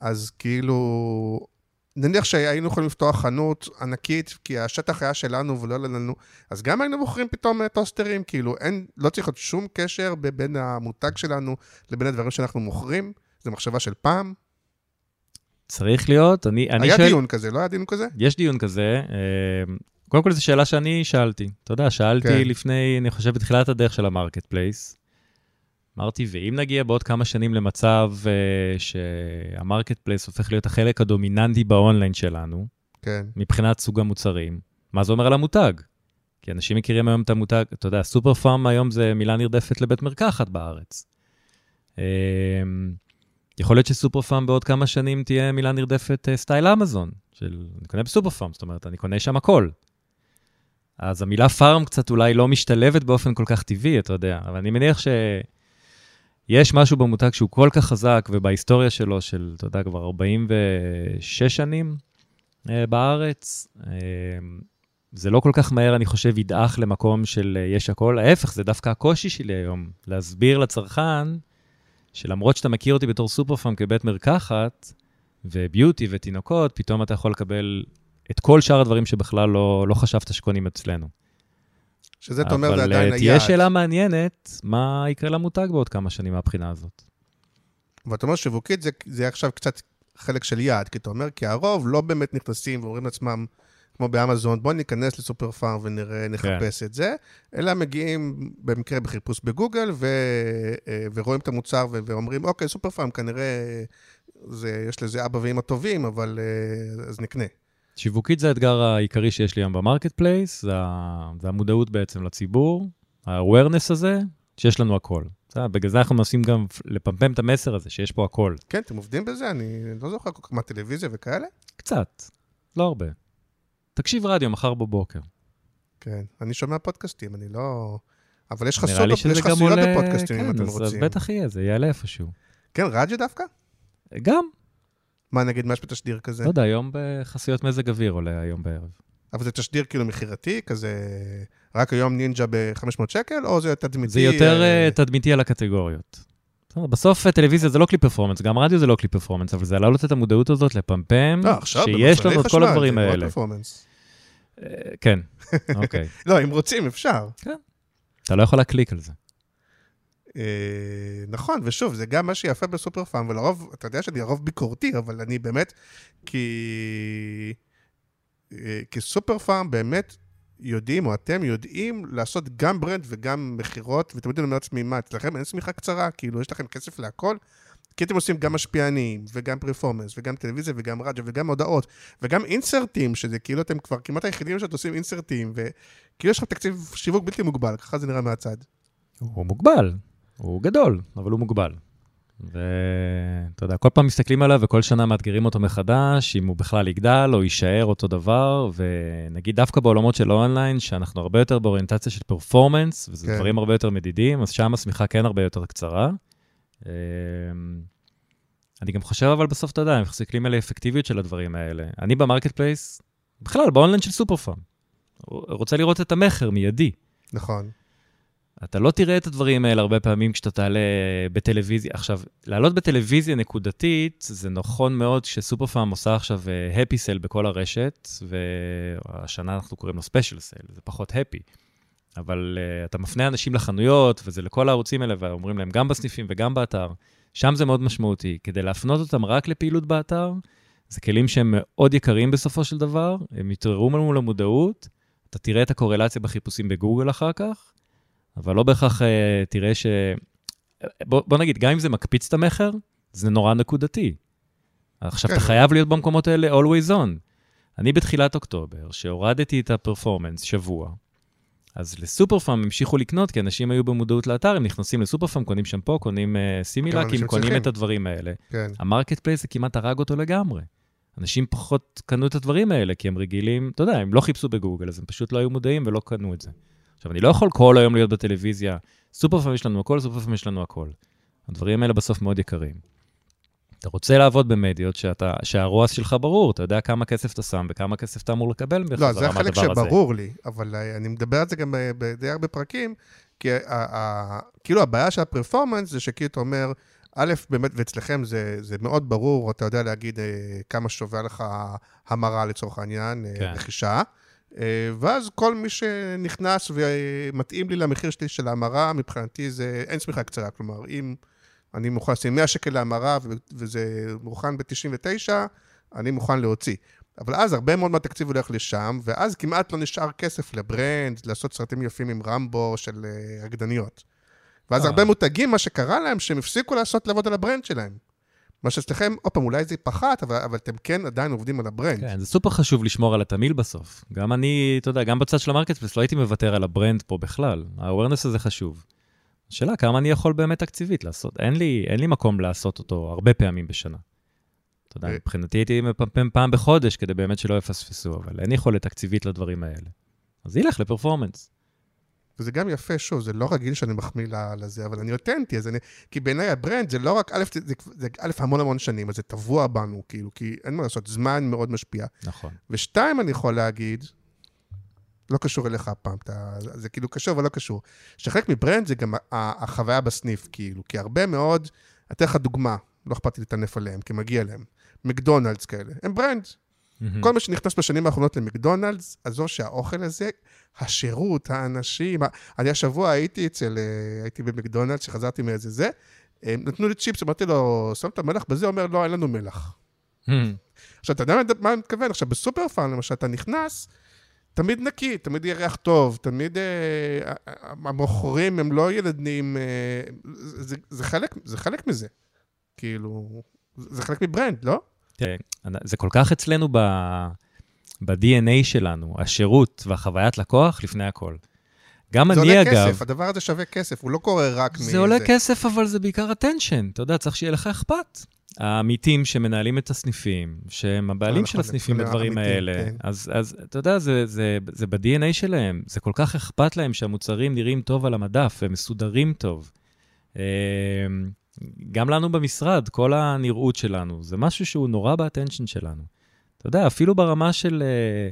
אז כאילו, נניח שהיינו יכולים לפתוח חנות ענקית, כי השטח היה שלנו ולא היה לנו, אז גם היינו מוכרים פתאום אה, טוסטרים, כאילו, אין, לא צריך להיות שום קשר בין המותג שלנו לבין הדברים שאנחנו מוכרים. זו מחשבה של פעם. צריך להיות, אני, אני היה שואל... דיון כזה, לא היה דיון כזה? יש דיון כזה. אה, קודם כל, זו שאלה שאני שאלתי. אתה יודע, שאלתי כן. לפני, אני חושב, בתחילת הדרך של ה marketplace. אמרתי, ואם נגיע בעוד כמה שנים למצב אה, שה marketplace הופך להיות החלק הדומיננטי באונליין שלנו, כן. מבחינת סוג המוצרים, מה זה אומר על המותג? כי אנשים מכירים היום את המותג, אתה יודע, סופר פארם היום זה מילה נרדפת לבית מרקחת בארץ. אמ, יכול להיות שסופר פארם בעוד כמה שנים תהיה מילה נרדפת אה, סטייל אמזון, של אני קונה בסופר פארם, זאת אומרת, אני קונה שם הכל. אז המילה פארם קצת אולי לא משתלבת באופן כל כך טבעי, אתה יודע, אבל אני מניח שיש משהו במותג שהוא כל כך חזק, ובהיסטוריה שלו, של, אתה יודע, כבר 46 שנים אה, בארץ, אה, זה לא כל כך מהר, אני חושב, ידעך למקום של אה, יש הכל. ההפך, זה דווקא הקושי שלי היום, להסביר לצרכן שלמרות שאתה מכיר אותי בתור סופר פארם כבית מרקחת, וביוטי ותינוקות, פתאום אתה יכול לקבל את כל שאר הדברים שבכלל לא, לא חשבת שקונים אצלנו. שזה אתה אומר, זה אבל עדיין אה, היעד. תהיה שאלה מעניינת, מה יקרה למותג בעוד כמה שנים מהבחינה הזאת. ואתה אומר שיווקית זה, זה עכשיו קצת חלק של יעד, כי אתה אומר, כי הרוב לא באמת נכנסים ואומרים לעצמם, כמו באמזון, בוא ניכנס לסופר פארם ונראה, נחפש את זה, אלא מגיעים במקרה בחיפוש בגוגל ו, אה, ורואים את המוצר ו, ואומרים, אוקיי, סופר פארם כנראה, זה, יש לזה אבא ואמא טובים, אבל אה, אז נקנה. שיווקית זה האתגר העיקרי שיש לי היום ב marketplace, זה, זה המודעות בעצם לציבור, ה-awareness הזה, שיש לנו הכל. בגלל זה אנחנו מנסים גם לפמפם את המסר הזה, שיש פה הכל. כן, אתם עובדים בזה? אני לא זוכר כל כך מהטלוויזיה וכאלה. קצת, לא הרבה. תקשיב רדיו מחר בבוקר. כן, אני שומע פודקאסטים, אני לא... אבל יש לך לי סופר, יש לך עולה... בפודקאסטים, אם כן, אתם אז- אז רוצים. בטח יהיה, זה יעלה איפשהו. כן, רדיו דווקא? גם, מה, נגיד, מה יש בתשדיר כזה? לא יודע, היום בחסויות מזג אוויר עולה היום בערב. אבל זה תשדיר כאילו מכירתי, כזה... רק היום נינג'ה ב-500 שקל, או זה תדמיתי? זה יותר אה, תדמיתי על הקטגוריות. בסוף אה, טלוויזיה זה לא כלי פרפורמנס, גם רדיו זה לא כלי פרפורמנס, אבל זה להעלות את המודעות הזאת, לפמפם, עכשיו, שיש לנו את כל הדברים האלה. אה, כן, אוקיי. לא, אם רוצים, אפשר. אתה לא יכול להקליק על זה. אה, נכון, ושוב, זה גם מה שיפה בסופר פארם, ולרוב, אתה יודע שאני לרוב ביקורתי, אבל אני באמת, כי... אה, כי סופר פארם באמת יודעים, או אתם יודעים, לעשות גם ברנד וגם מכירות, ותמיד אני אומר לעצמי, מה, אצלכם אין צמיחה קצרה? כאילו, יש לכם כסף להכל? כי אתם עושים גם משפיענים, וגם פרפורמנס, וגם טלוויזיה, וגם רדיו, וגם הודעות, וגם אינסרטים, שזה כאילו אתם כבר כמעט היחידים שאתם עושים אינסרטים, וכאילו יש לכם תקציב שיווק בלתי מוגבל, ככה זה נראה מהצד. הוא מוגבל, הוא גדול, אבל הוא מוגבל. ואתה יודע, כל פעם מסתכלים עליו וכל שנה מאתגרים אותו מחדש, אם הוא בכלל יגדל או יישאר אותו דבר, ונגיד דווקא בעולמות של אונליין, שאנחנו הרבה יותר באוריינטציה של פרפורמנס, וזה כן. דברים הרבה יותר מדידים, אז שם השמיכה כן הרבה יותר קצרה. אמ, אני גם חושב, אבל בסוף, אתה יודע, אם מסתכלים על האפקטיביות של הדברים האלה. אני ב marketplace, בכלל, באונליין של סופר פארם. רוצה לראות את המכר מיידי. נכון. אתה לא תראה את הדברים האלה הרבה פעמים כשאתה תעלה בטלוויזיה. עכשיו, לעלות בטלוויזיה נקודתית, זה נכון מאוד כשסופר פארם עושה עכשיו happy sale בכל הרשת, והשנה אנחנו קוראים לו special sale, זה פחות happy. אבל אה, אתה מפנה אנשים לחנויות, וזה לכל הערוצים האלה, ואומרים להם גם בסניפים וגם באתר. שם זה מאוד משמעותי. כדי להפנות אותם רק לפעילות באתר, זה כלים שהם מאוד יקרים בסופו של דבר, הם יתעוררו מול המודעות, אתה תראה את הקורלציה בחיפושים בגוגל אחר כך, אבל לא בהכרח אה, תראה ש... בוא, בוא נגיד, גם אם זה מקפיץ את המכר, זה נורא נקודתי. עכשיו, כן. אתה חייב להיות במקומות האלה always on. אני בתחילת אוקטובר, שהורדתי את ה performance שבוע, אז לסופר פארם המשיכו לקנות, כי אנשים היו במודעות לאתר, הם נכנסים לסופר פארם, קונים שמפו, קונים אה, סימילקים, אנשים קונים צריכים. את הדברים האלה. כן. ה marketplace זה כמעט הרג אותו לגמרי. אנשים פחות קנו את הדברים האלה, כי הם רגילים, אתה יודע, הם לא חיפשו בגוגל, אז הם פשוט לא היו מודעים ולא קנו את זה. עכשיו, אני לא יכול כל היום להיות בטלוויזיה, סופר פארם יש לנו הכל, סופר פארם יש לנו הכל. הדברים האלה בסוף מאוד יקרים. אתה רוצה לעבוד במדיות שאתה, שהרועס שלך ברור, אתה יודע כמה כסף אתה שם וכמה כסף אתה אמור לקבל לא, בחזרה זה החלק מהדבר הזה. שברור לי, אבל אה, אני מדבר על זה גם ב- בדי הרבה פרקים, כי ה- ה- כאילו הבעיה של הפרפורמנס זה שכאילו אתה אומר, א', באמת, ואצלכם זה, זה מאוד ברור, אתה יודע להגיד אה, כמה שווה לך המרה לצורך העניין, אה, כן. רכישה, אה, ואז כל מי שנכנס ומתאים לי למחיר שלי של ההמרה, מבחינתי זה אין צמיחה קצרה, כלומר, אם אני מוכן לשים 100 שקל להמרה וזה מוכן ב-99, אני מוכן להוציא. אבל אז הרבה מאוד מהתקציב הולך לשם, ואז כמעט לא נשאר כסף לברנד, לעשות סרטים יפים עם רמבו של אה, רקדניות. ואז אה. הרבה מותגים, מה שקרה להם, שהם הפסיקו לעשות לעבוד על ה-brand שלהם. מה שאצלכם, עוד פעם, אולי זה פחת, אבל, אבל אתם כן עדיין עובדים על ה-brand. כן, זה סופר חשוב לשמור על התמהיל בסוף. גם אני, אתה יודע, גם בצד של ה-marketplace לא הייתי מוותר על ה-brand פה בכלל. ה-awareness הזה חשוב. השאלה, כמה אני יכול באמת תקציבית לעשות? אין לי, אין לי מקום לעשות אותו הרבה פעמים בשנה. אתה יודע, אה. מבחינתי הייתי מפמפם פעם בחודש כדי באמת שלא יפספסו, אבל אין יכולת תקציבית לדברים האלה. אז ילך ל-performance. וזה גם יפה, שוב, זה לא רגיל שאני מחמיא לזה, אבל אני אותנטי, אז אני... כי בעיניי ה-brand זה לא רק, א', זה, זה א', המון המון שנים, אז זה טבוע בנו, כאילו, כי אין מה לעשות, זמן מאוד משפיע. נכון. ושתיים, אני יכול להגיד, לא קשור אליך הפעם, אתה, זה כאילו קשור אבל לא קשור, שחלק מ-brand זה גם החוויה בסניף, כאילו, כי הרבה מאוד, אתן לך דוגמה, לא אכפת לי לטנף עליהם, כי מגיע להם, מקדונלדס כאלה, הם brand. כל מי שנכנס בשנים האחרונות למקדונלדס, עזוב שהאוכל הזה, השירות, האנשים, אני השבוע הייתי אצל, אה, הייתי במקדונלדס, שחזרתי מאיזה זה, הם נתנו לי צ'יפס, אמרתי לו, שמת מלח בזה? הוא אומר, לא, אין לנו מלח. עכשיו, אתה יודע מה- מה אני מתכוון? עכשיו, בסופר פארם, למשל, אתה נכנס, תמיד נקי, תמיד ריח טוב, תמיד אה, המוכרים הם לא ילדים, אה, זה, זה, חלק, זה חלק מזה. כאילו, זה חלק מברנד, לא? תראה, זה כל כך אצלנו ב... ב-DNA שלנו, השירות והחוויית לקוח לפני הכל. גם זה אני, עולה אגב, כסף, הדבר הזה שווה כסף, הוא לא קורה רק מ... זה עולה כסף, אבל זה בעיקר attention. אתה יודע, צריך שיהיה לך אכפת. העמיתים שמנהלים את הסניפים, שהם הבעלים נכון, של הסניפים הם בדברים האלה, כן. אז, אז אתה יודע, זה, זה, זה ב-DNA שלהם, זה כל כך אכפת להם שהמוצרים נראים טוב על המדף, הם מסודרים טוב. גם לנו במשרד, כל הנראות שלנו, זה משהו שהוא נורא באטנשן שלנו. אתה יודע, אפילו ברמה של, אה,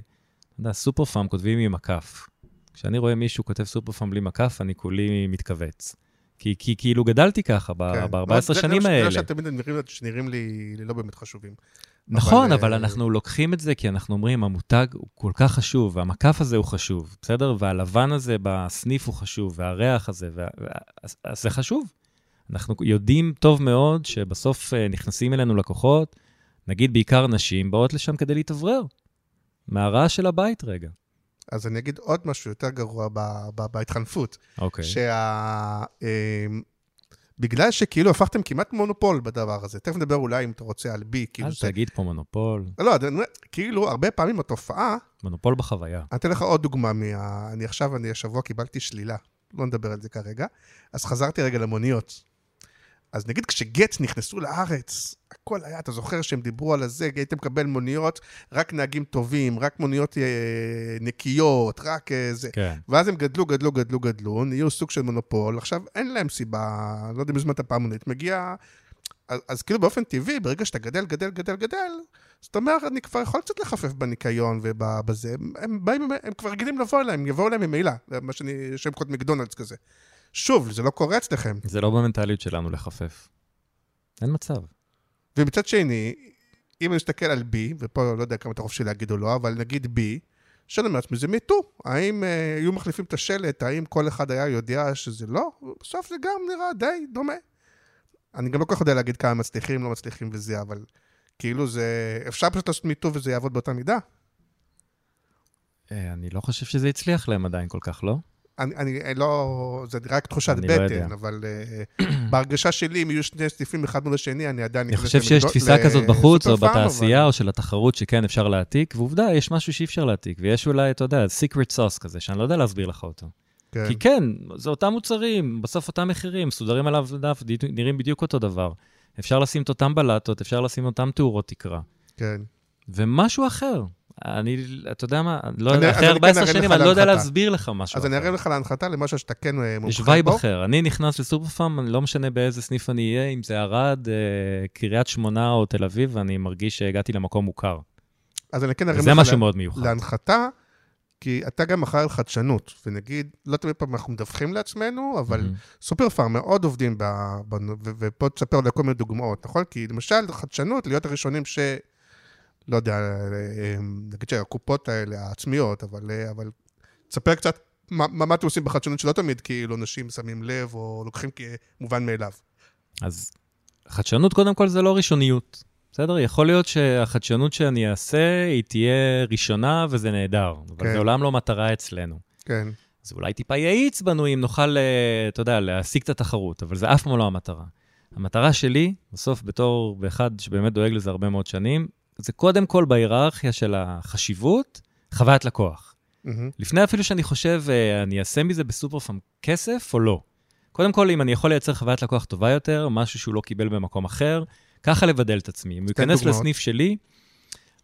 אתה יודע, סופר פארם כותבים עם מקף. כשאני רואה מישהו כותב סופר פארם בלי מקף, אני כולי מתכווץ. כי, כי כאילו גדלתי ככה כן. ב-14 לא, זה- שנים זה האלה. מה שתמיד נראים, שנראים לי לא באמת חשובים. נכון, אבל, אבל אה, אנחנו לוקחים את זה כי אנחנו אומרים, המותג הוא כל כך חשוב, והמקף הזה הוא חשוב, בסדר? והלבן הזה בסניף הוא חשוב, והריח הזה, וה... זה חשוב. אנחנו יודעים טוב מאוד שבסוף אה, נכנסים אלינו לקוחות, נגיד בעיקר נשים, באות לשם כדי להתאוורר. מהרעש של הבית רגע. אז אני אגיד עוד משהו יותר גרוע בהתחנפות. אוקיי. שה... אמ, בגלל שכאילו הפכתם כמעט מונופול בדבר הזה, תכף נדבר אולי אם אתה רוצה על בי, כאילו אל זה... תגיד פה מונופול, לא, כאילו הרבה פעמים התופעה, מונופול בחוויה. אני אתן לך עוד דוגמה מה... אני עכשיו, אני השבוע קיבלתי שלילה, לא נדבר על זה כרגע, אז חזרתי רגע למוניות. אז נגיד כשגט נכנסו לארץ, הכל היה, אתה זוכר שהם דיברו על הזה, היית מקבל מוניות, רק נהגים טובים, רק מוניות אה, נקיות, רק אה, זה. כן. ואז הם גדלו, גדלו, גדלו, גדלו, נהיו סוג של מונופול, עכשיו אין להם סיבה, לא יודע אם הזמנת פעם מונית, מגיע... אז, אז כאילו באופן טבעי, ברגע שאתה גדל, גדל, גדל, גדל, זאת אומרת, אני כבר יכול קצת לחפף בניקיון ובזה, הם, הם באים, הם כבר רגילים לבוא אליהם, יבואו אליהם ממילא, מה שאני, שם קוד מקדונלדס כזה. שוב, זה לא קורה אצלכם. זה לא במנטליות שלנו לחפף. אין מצב. ומצד שני, אם אני מסתכל על בי, ופה לא יודע כמה אתה חופשי להגיד או לא, אבל נגיד בי, שאני אומר לעצמי, זה מיטו. האם אה, היו מחליפים את השלט, האם כל אחד היה יודע שזה לא? בסוף זה גם נראה די דומה. אני גם לא כל כך יודע להגיד כמה מצליחים, לא מצליחים וזה, אבל כאילו זה... אפשר פשוט לעשות מיטו וזה יעבוד באותה מידה. אה, אני לא חושב שזה הצליח להם עדיין כל כך, לא? אני, אני אני לא... זה רק תחושת לא. בטן, אבל אה, בהרגשה שלי, אם יהיו שני סניפים אחד מול השני, אני עדיין... אני חושב שיש תפיסה כזאת בחוץ, או בתעשייה, או של התחרות, שכן, אפשר להעתיק, ועובדה, יש משהו שאי אפשר להעתיק, ויש אולי, אתה יודע, secret sauce כזה, שאני לא יודע להסביר לך אותו. כן. כי כן, זה אותם מוצרים, בסוף אותם מחירים, מסודרים עליו דף, נראים בדיוק אותו דבר. אפשר לשים את אותם בלטות, אפשר לשים אותם תאורות תקרה. כן. ומשהו אחר. אני, אתה יודע מה, לא, אני- אחרי אני כן 14 אראה שנים, אני לא יודע. להסביר לך משהו אז אני אחר. אראה לך להנחתה למשהו שאתה כן אה, מומחה יש בו. וייב אחר. אני נכנס לסופר פארם, אני לא משנה באיזה סניף אני אהיה, אם זה ערד, אה, קריית שמונה או תל אביב, ואני מרגיש שהגעתי למקום מוכר. אז אני כן אראה לך משהו לה- מאוד מיוחד. להנחתה, כי אתה גם אחראי על חדשנות, ונגיד, לא תמיד פעם אנחנו מדווחים לעצמנו, אבל מהמם. סופר פארם מאוד עובדים, ב, ב, ו, ופה תספר לי כל מיני דוגמאות, נכון? כי למשל, חדשנות, להיות הראשונים ש... לא יודע, אה, נגיד שהקופות האלה, העצמיות, אבל, אה, אבל תספר קצת מה, מה אתם עושים בחדשנות שלא תמיד כאילו אנשים שמים לב או לוקחים כמובן מאליו. אז חדשנות, קודם כל, זה לא ראשוניות. בסדר? יכול להיות שהחדשנות שאני אעשה, היא תהיה ראשונה וזה נהדר, אבל כן. זה עולם לא מטרה אצלנו. כן, אז אולי טיפה יאיץ בנו אם נוכל, אה, אתה יודע, להשיג את התחרות, אבל זה אף פעם לא המטרה. המטרה שלי, בסוף, בתור אחד שבאמת דואג לזה הרבה מאוד שנים, זה קודם כל בהיררכיה של החשיבות, חוויית לקוח. מהמם, לפני אפילו שאני חושב, אה, אני אעשה מזה בסופר פארם כסף או לא. קודם כל, אם אני יכול לייצר חוויית לקוח טובה יותר, משהו שהוא לא קיבל במקום אחר, ככה לבדל את עצמי. אם הוא ייכנס. לסניף שלי,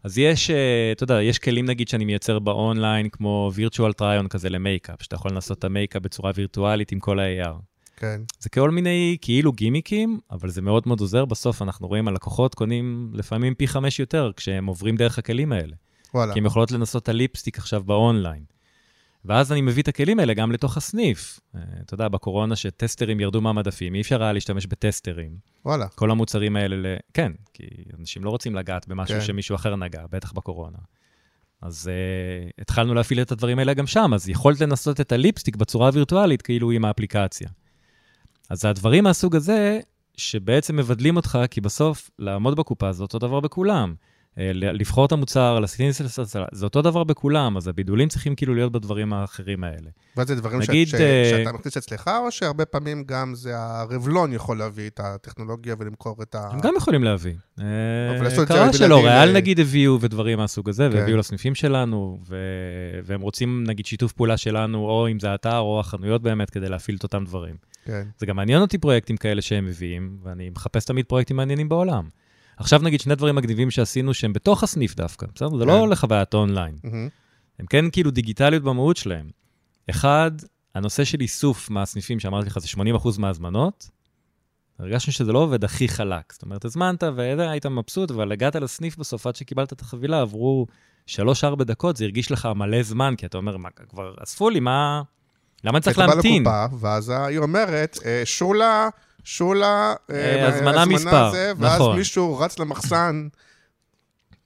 אז יש, אה, אתה יודע, יש כלים נגיד שאני מייצר ב-online, כמו virtual try-on כזה למייקאפ, שאתה יכול לנסות את המייקאפ בצורה וירטואלית עם כל ה-AR. כן, זה כל מיני כאילו גימיקים, אבל זה מאוד מאוד עוזר. בסוף אנחנו רואים הלקוחות קונים לפעמים פי חמש יותר כשהם עוברים דרך הכלים האלה. וואלה. כי הן יכולות לנסות את הליפסטיק עכשיו באונליין. ואז אני מביא את הכלים האלה גם לתוך הסניף. אה, אתה יודע, בקורונה שטסטרים ירדו מהמדפים, אי אפשר היה להשתמש בטסטרים. וואלה. כל המוצרים האלה, ל... כן, כי אנשים לא רוצים לגעת במשהו כן. שמישהו אחר נגע, בטח בקורונה. אז uh, התחלנו להפעיל את הדברים האלה גם שם, אז יכולת לנסות את הליפסטיק בצורה וירטואלית, כאילו עם האפליקציה. אז הדברים מהסוג הזה, שבעצם מבדלים אותך, כי בסוף, לעמוד בקופה זה אותו דבר בכולם. אה, לבחור את המוצר, סלסלה, זה אותו דבר בכולם, אז הבידולים צריכים כאילו להיות בדברים האחרים האלה. ואז זה דברים נגיד, שאת, ש... אה, שאתה מכניס אצלך, או שהרבה פעמים גם זה הרבלון יכול להביא את הטכנולוגיה ולמכור את ה... הם גם יכולים להביא. אה, קרה שלא, ריאל נגיד הביאו ודברים מהסוג הזה, כן. והביאו לסניפים שלנו, ו- והם רוצים נגיד שיתוף פעולה שלנו, או אם זה האתר או החנויות באמת, כדי להפעיל את אותם דברים. כן, זה גם מעניין אותי פרויקטים כאלה שהם מביאים, ואני מחפש תמיד פרויקטים מעניינים בעולם. עכשיו נגיד שני דברים מגניבים שעשינו שהם בתוך הסניף דווקא, בסדר? זה כן. לא לחוויית אונליין. מהמם. הם כן כאילו דיגיטליות במהות שלהם. אחד, הנושא של איסוף מהסניפים, שאמרתי לך, זה 80% מההזמנות. הרגשנו שזה לא עובד הכי חלק. זאת אומרת, הזמנת והיית מבסוט, אבל הגעת לסניף בסוף, עד שקיבלת את החבילה, עברו 3-4 דקות, זה הרגיש לך מלא זמן, כי אתה אומר, מה, כבר אספו לי, מה... למה אני צריך אתה בא להמתין? לקופה, ואז היא אומרת, אה, שולה, שולה, אה, אה, הזמנה מספר, זה, ואז נכון. מישהו רץ למחסן,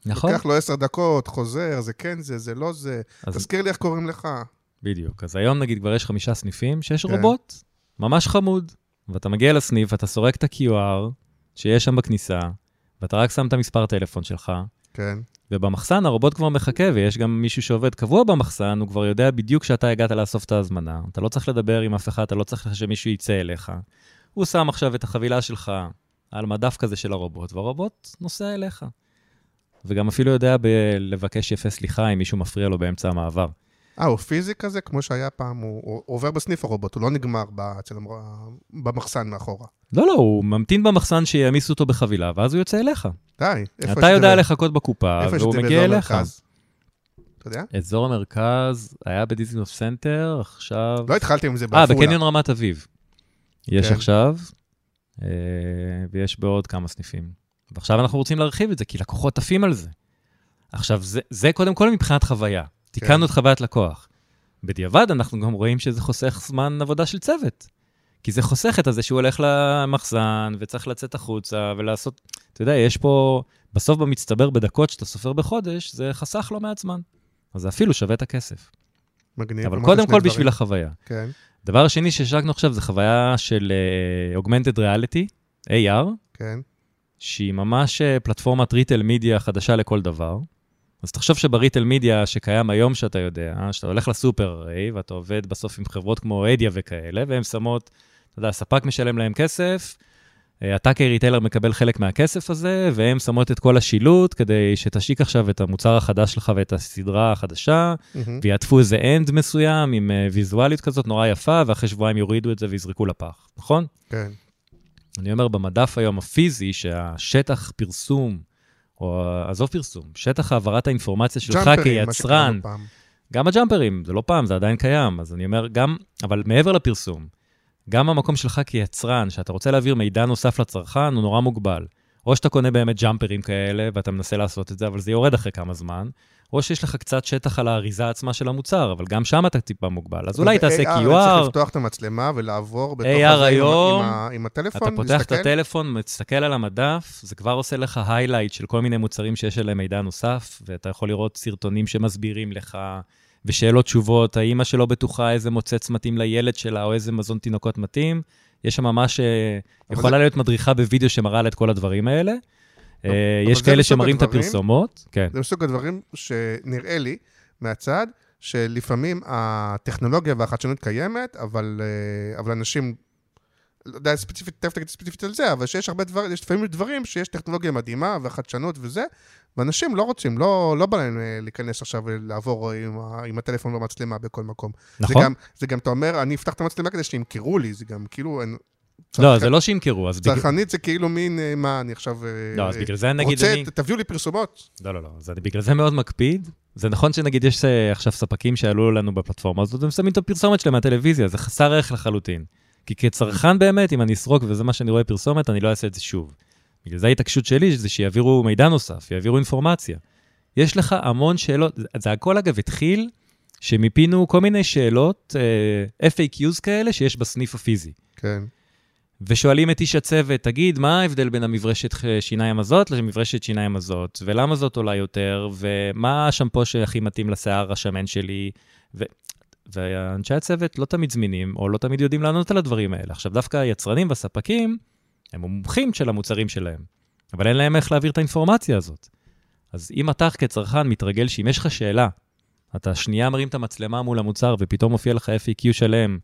נכון? לוקח לו עשר דקות, חוזר, זה כן זה, זה לא זה. אז- תזכיר לי איך קוראים לך. בדיוק. אז היום נגיד כבר יש חמישה סניפים שיש כן. רובוט, ממש חמוד. ואתה מגיע לסניף, ואתה סורק את ה-QR שיש שם בכניסה, ואתה רק שם את המספר טלפון שלך, כן. ובמחסן הרובוט כבר מחכה, ויש גם מישהו שעובד קבוע במחסן, הוא כבר יודע בדיוק שאתה הגעת לאסוף את ההזמנה. אתה לא צריך לדבר עם אף אחד, אתה לא צריך שמישהו יצא אליך. הוא שם עכשיו את החבילה שלך על מדף כזה של הרובוט, והרובוט נוסע אליך. וגם אפילו יודע ב- לבקש יפה סליחה אם מישהו מפריע לו באמצע המעבר. אה, הוא פיזי כזה, כמו שהיה פעם, הוא, הוא עובר בסניף הרובוט, הוא לא נגמר ב, המר- במחסן מאחורה. לא, לא, הוא ממתין במחסן שיעמיסו אותו בחבילה, ואז הוא יוצא אליך. די. איפה יש אתה זה יודע ב- לחכות בקופה, איפה יש את והוא זה מגיע באזור אליך. המרכז? אתה יודע? אזור המרכז היה בדיזינגוף סנטר, עכשיו... לא התחלתי עם זה אה, בעפולה. בקניון רמת אביב. יש כן. עכשיו, אה, ויש בעוד כמה סניפים. ועכשיו אנחנו רוצים להרחיב את זה, כי לקוחות עפים על זה. עכשיו, זה, זה קודם כל מבחינת חוויה. תיקנו את חוויית לקוח. בדיעבד, אנחנו גם רואים שזה חוסך זמן עבודה של צוות. כי זה חוסך את הזה שהוא הולך למחסן, וצריך לצאת החוצה, ולעשות... אתה יודע, יש פה... בסוף במצטבר בדקות שאתה סופר בחודש, זה חסך לא מעט זמן. אז זה אפילו שווה את הכסף. מגניב. אבל קודם כל דברים. בשביל החוויה. כן, הדבר השני שהשקנו עכשיו זה חוויה של uh, Augmented Reality, AR, כן. שהיא ממש uh, פלטפורמת retail media חדשה לכל דבר. אז תחשוב שבריטל מידיה שקיים היום, שאתה יודע, שאתה הולך לסופר הרי, ואתה עובד בסוף עם חברות כמו אדיה וכאלה, והן שמות, אתה יודע, הספק משלם להם כסף, אה, אתה כ-retailer מקבל חלק מהכסף הזה, והן שמות את כל השילוט כדי שתשיק עכשיו את המוצר החדש שלך ואת הסדרה החדשה, מהמם. ויעטפו איזה end מסוים עם אה, ויזואליות כזאת נורא יפה, ואחרי שבועיים יורידו את זה ויזרקו לפח, נכון? כן. אני אומר, במדף היום הפיזי, שהשטח פרסום, או עזוב פרסום, שטח העברת האינפורמציה שלך כיצרן, פעם. גם הג'אמפרים, זה לא פעם, זה עדיין קיים, אז אני אומר, גם, אבל מעבר לפרסום, גם המקום שלך כיצרן, שאתה רוצה להעביר מידע נוסף לצרכן, הוא נורא מוגבל. או שאתה קונה באמת ג'אמפרים כאלה, ואתה מנסה לעשות את זה, אבל זה יורד אחרי כמה זמן, או שיש לך קצת שטח על האריזה עצמה של המוצר, אבל גם שם אתה טיפה מוגבל. אז אולי תעשה ב-AR צריך QR, לפתוח את המצלמה ולעבור בתוך הזה עם היום, עם ה- עם הטלפון, אתה פותח את להסתכל? הטלפון, מסתכל על המדף, זה כבר עושה לך highlight של כל מיני מוצרים שיש עליהם מידע נוסף, ואתה יכול לראות סרטונים שמסבירים לך, ושאלות תשובות, האמא שלא בטוחה איזה מוצץ מתאים לילד שלה, או איזה מזון תינוקות מתאים. יש שם ממש, אה, אבל יכולה זה- להיות מדריכה בווידאו שמראה לה את כל הדברים האלה. אה, אבל יש זה כאלה שמראים את הפרסומות, כן. זה מסוג הדברים שנראה לי מהצד, שלפעמים הטכנולוגיה והחדשנות קיימת, אבל, אה, אבל אנשים, יודע ספציפית, תכף תגיד ספציפית על זה, אבל שיש הרבה דברים, יש לפעמים דברים שיש טכנולוגיה מדהימה והחדשנות וזה, ואנשים לא רוצים, לא, לא בא להם אה, להיכנס עכשיו ולעבור עם, ה- עם הטלפון והמצלמה בכל מקום. זה נכון? גם, זה גם, אתה אומר, אני אפתח את המצלמה כדי שימכרו לי, זה גם כאילו... אין- לא, צרכן- זה לא שימכרו, אז. צרכנית זה כאילו מין, אה, מה, אני עכשיו... אה, לא, אז אה, בגלל זה נגיד רוצה, אני... תביאו לי פרסומות. לא, לא, לא. אז אני בגלל זה מאוד מקפיד. זה נכון שנגיד יש אה, עכשיו ספקים שעלו לנו בפלטפורמה הזאת, הם שמים את הפרסומת שלהם מהטלוויזיה, זה חסר ערך לחלוטין. כי כצרכן באמת, אם אני אסרוק וזה מה שאני רואה פרסומת, אני לא אעשה את זה שוב. בגלל זה ההתעקשות שלי, זה שיעבירו מידע נוסף, יעבירו אינפורמציה. יש לך המון שאלות, זה- הכל אגב התחיל שמיפינו כל מיני שאלות, אה, FAQs כאלה שיש בסניף הפיזי. כן. ושואלים את איש הצוות, תגיד, מה ההבדל בין המברשת שיניים הזאת למברשת שיניים הזאת, ולמה זאת עולה יותר, ומה השמפו שהכי מתאים לשיער השמן שלי, ו... ואנשי הצוות לא תמיד זמינים, או לא תמיד יודעים לענות על הדברים האלה. עכשיו, דווקא היצרנים והספקים, הם המומחים של המוצרים שלהם, אבל אין להם איך להעביר את האינפורמציה הזאת. אז אם אתה כצרכן מתרגל שאם יש לך שאלה, אתה שנייה מרים את המצלמה מול המוצר, ופתאום מופיע לך FAQ שלם,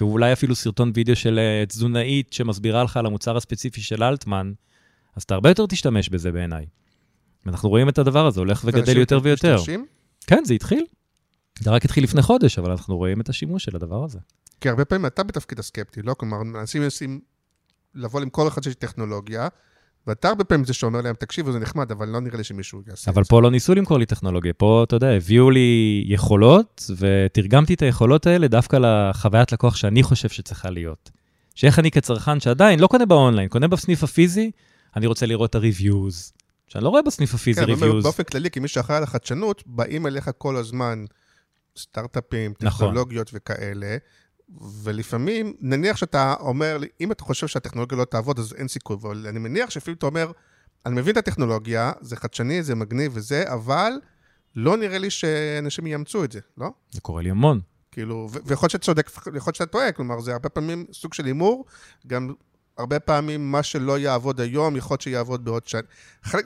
ואולי אפילו סרטון וידאו של אה, תזונאית שמסבירה לך על המוצר הספציפי של אלטמן, אז אתה הרבה יותר תשתמש בזה בעיניי. ואנחנו רואים את הדבר הזה הולך וגדל יותר ויותר. משתמשים? כן, זה התחיל. זה רק התחיל לפני חודש, אבל אנחנו רואים את השימוש של הדבר הזה. כי הרבה פעמים אתה בתפקיד הסקפטי, לא? כלומר, מנסים מנסים לבוא עם כל אחד שיש טכנולוגיה, ואתה הרבה פעמים זה שאומר להם, תקשיבו, זה נחמד, אבל לא נראה לי שמישהו יעשה אבל את זה. פה לא ניסו למכור לי טכנולוגיה, פה, אתה יודע, הביאו לי יכולות, ותרגמתי את היכולות האלה דווקא לחוויית לקוח שאני חושב שצריכה להיות. שאיך אני כצרכן שעדיין לא קונה באונליין, קונה בסניף הפיזי, אני רוצה לראות את ה-reviews. שאני לא רואה בסניף הפיזי כן, אבל reviews. באופן כללי, כמי שאחראי על החדשנות, באים אליך כל הזמן סטארט-אפים, נכון. טכנולוגיות וכאלה, ולפעמים, נניח שאתה אומר לי, אם אתה חושב שהטכנולוגיה לא תעבוד, אז אין סיכוי, אבל אני מניח שאפילו אתה אומר, אני מבין את הטכנולוגיה, זה חדשני, זה מגניב וזה, אבל לא נראה לי שאנשים יאמצו את זה, לא? זה קורה לי המון. כאילו, ויכול להיות שאתה צודק, יכול להיות שאתה טועה, כלומר, זה הרבה פעמים סוג של הימור, גם הרבה פעמים מה שלא יעבוד היום, יכול להיות שיעבוד בעוד שנה.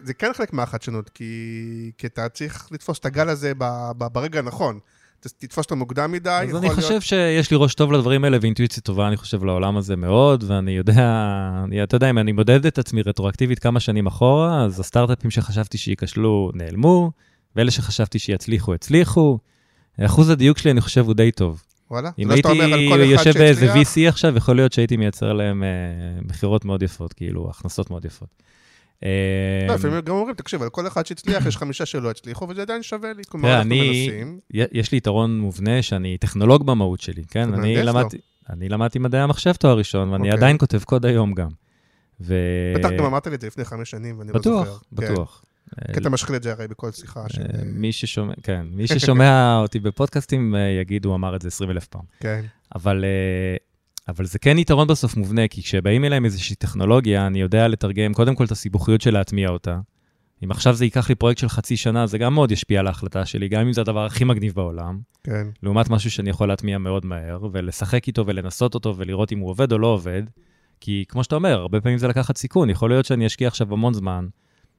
זה כן חלק מהחדשנות, כי, כי אתה צריך לתפוס את הגל הזה ב, ב, ברגע הנכון. תתפוס אותו מוקדם מדי, אז אני להיות... חושב שיש לי ראש טוב לדברים האלה ואינטואיציה טובה, אני חושב, לעולם הזה מאוד, ואני יודע, אני, אתה יודע, אם אני מודד את עצמי רטרואקטיבית כמה שנים אחורה, אז הסטארט-אפים שחשבתי שייכשלו, נעלמו, ואלה שחשבתי שיצליחו, הצליחו. אחוז הדיוק שלי, אני חושב, הוא די טוב. וואלה? אם לא הייתי יושב באיזה VC עכשיו, יכול להיות שהייתי מייצר להם אה, מכירות מאוד יפות, כאילו, הכנסות מאוד יפות. לא, לפעמים גם אומרים, תקשיב, על כל אחד שהצליח, יש חמישה שלא הצליחו, וזה עדיין שווה לי. כלומר, אנחנו מנסים. יש לי יתרון מובנה שאני טכנולוג במהות שלי, כן? אני למדתי, מדעי המחשב תואר ראשון, ואני אוקיי. עדיין כותב קוד היום גם. בטח גם אמרת לי את זה לפני חמש שנים, ואני לא זוכר. בטוח, בטוח. כן. כי אתה משחיל את זה הרי בכל שיחה. אה, מי ששומע, כן, מי ששומע אותי בפודקאסטים אה, יגיד, הוא אמר את זה 20 אלף פעם. כן. אבל, אה, אבל זה כן יתרון בסוף מובנה, כי כשבאים אליי עם איזושהי טכנולוגיה, אני יודע לתרגם קודם כל את הסיבוכיות של להטמיע אותה. אם עכשיו זה ייקח לי פרויקט של חצי שנה, זה גם מאוד ישפיע על ההחלטה שלי, גם אם זה הדבר הכי מגניב בעולם, כן. לעומת משהו שאני יכול להטמיע מאוד מהר, ולשחק איתו ולנסות אותו ולראות אם הוא עובד או לא עובד. כי כמו שאתה אומר, הרבה פעמים זה לקחת סיכון, יכול להיות שאני אשקיע עכשיו המון זמן,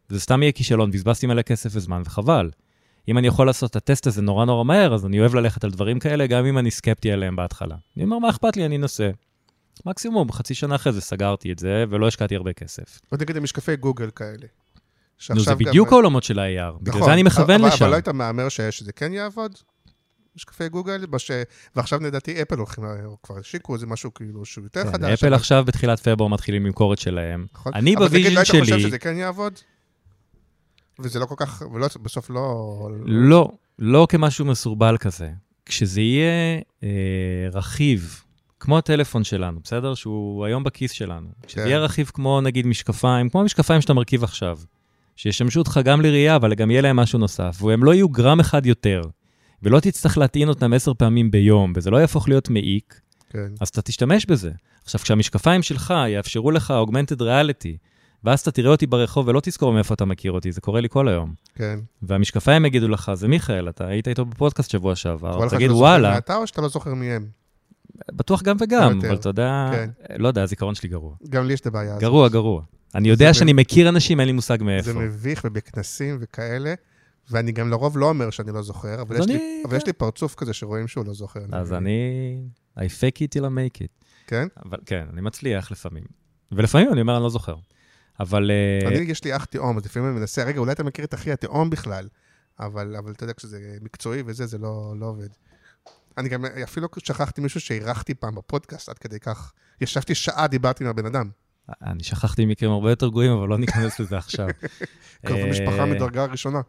וזה סתם יהיה כישלון, בזבזתי מלא כסף וזמן, וחבל. אם אני יכול לעשות את הטסט הזה נורא נורא מהר, אז אני אוהב ללכת על דברים כאלה, גם אם אני סקפטי עליהם בהתחלה. אני אומר, מה אכפת לי, אני אנסה. מקסימום, חצי שנה אחרי זה סגרתי את זה, ולא השקעתי הרבה כסף. בוא נגיד משקפי גוגל כאלה. נו, זה גם- בדיוק העולמות של ה-AR, בגלל נכון, זה אני מכוון אבל, לשם. אבל לא היית מהמר שזה כן יעבוד? משקפי גוגל? בש... ועכשיו לדעתי אפל הולכים, או כבר השיקו איזה משהו כאילו שהוא יותר כן, חדש. אפל אבל- עכשיו בתחילת פברואר מתחילים למכור את שלהם. נכון? אני אבל תגיד, בוויז'ן לא היית חושב שלי- שזה כן יעבוד? וזה לא כל כך, ולא, בסוף לא... לא, לא כמשהו מסורבל כזה. כשזה יהיה אה, רכיב, כמו הטלפון שלנו, בסדר? שהוא היום בכיס שלנו. כשזה כן. יהיה רכיב כמו נגיד משקפיים, כמו המשקפיים שאתה מרכיב עכשיו, שישמשו אותך גם לראייה, אבל גם יהיה להם משהו נוסף, והם לא יהיו גרם אחד יותר, ולא תצטרך להטעין אותם עשר פעמים ביום, וזה לא יהפוך להיות מעיק, כן. אז אתה תשתמש בזה. עכשיו, כשהמשקפיים שלך יאפשרו לך augmented reality, ואז אתה תראה אותי ברחוב ולא תזכור מאיפה אתה מכיר אותי, זה קורה לי כל היום. כן. והמשקפיים יגידו לך, זה מיכאל, אתה היית איתו בפודקאסט שבוע שעבר, תגיד זוכר וואלה, מאתה או שאתה לא זוכר מי הם? בטוח גם וגם. אבל אתה יודע, כן. לא יודע, הזיכרון שלי גרוע. גם לי יש את הבעיה הזאת. גרוע, גרוע. אני יודע זה שאני מכיר אנשים, אין לי מושג זה מאיפה. מביך ובכנסים וכאלה, ואני גם לרוב לא אומר שאני לא זוכר, אבל, יש, לי, יש לי פרצוף כזה שרואים שהוא לא זוכר. אז אני, I fake it till I make it. כן? אבל כן, אני מצליח לפעמים. ולפעמים אני אומר, אני לא זוכר. אבל... אה, אני, יש לי אח תאום, אז לפעמים אני מנסה, רגע, אולי אתה מכיר את אחי התאום בכלל, אבל, אבל אתה יודע, כשזה מקצועי וזה, זה לא, לא עובד. אני גם אפילו שכחתי מישהו שאירחתי פעם בפודקאסט, עד כדי כך. ישבתי שעה, דיברתי עם הבן אדם. אני שכחתי מקרים הרבה יותר גרועים, אבל לא ניכנס לזה עכשיו. קרוב אה, משפחה מדרגה ראשונה.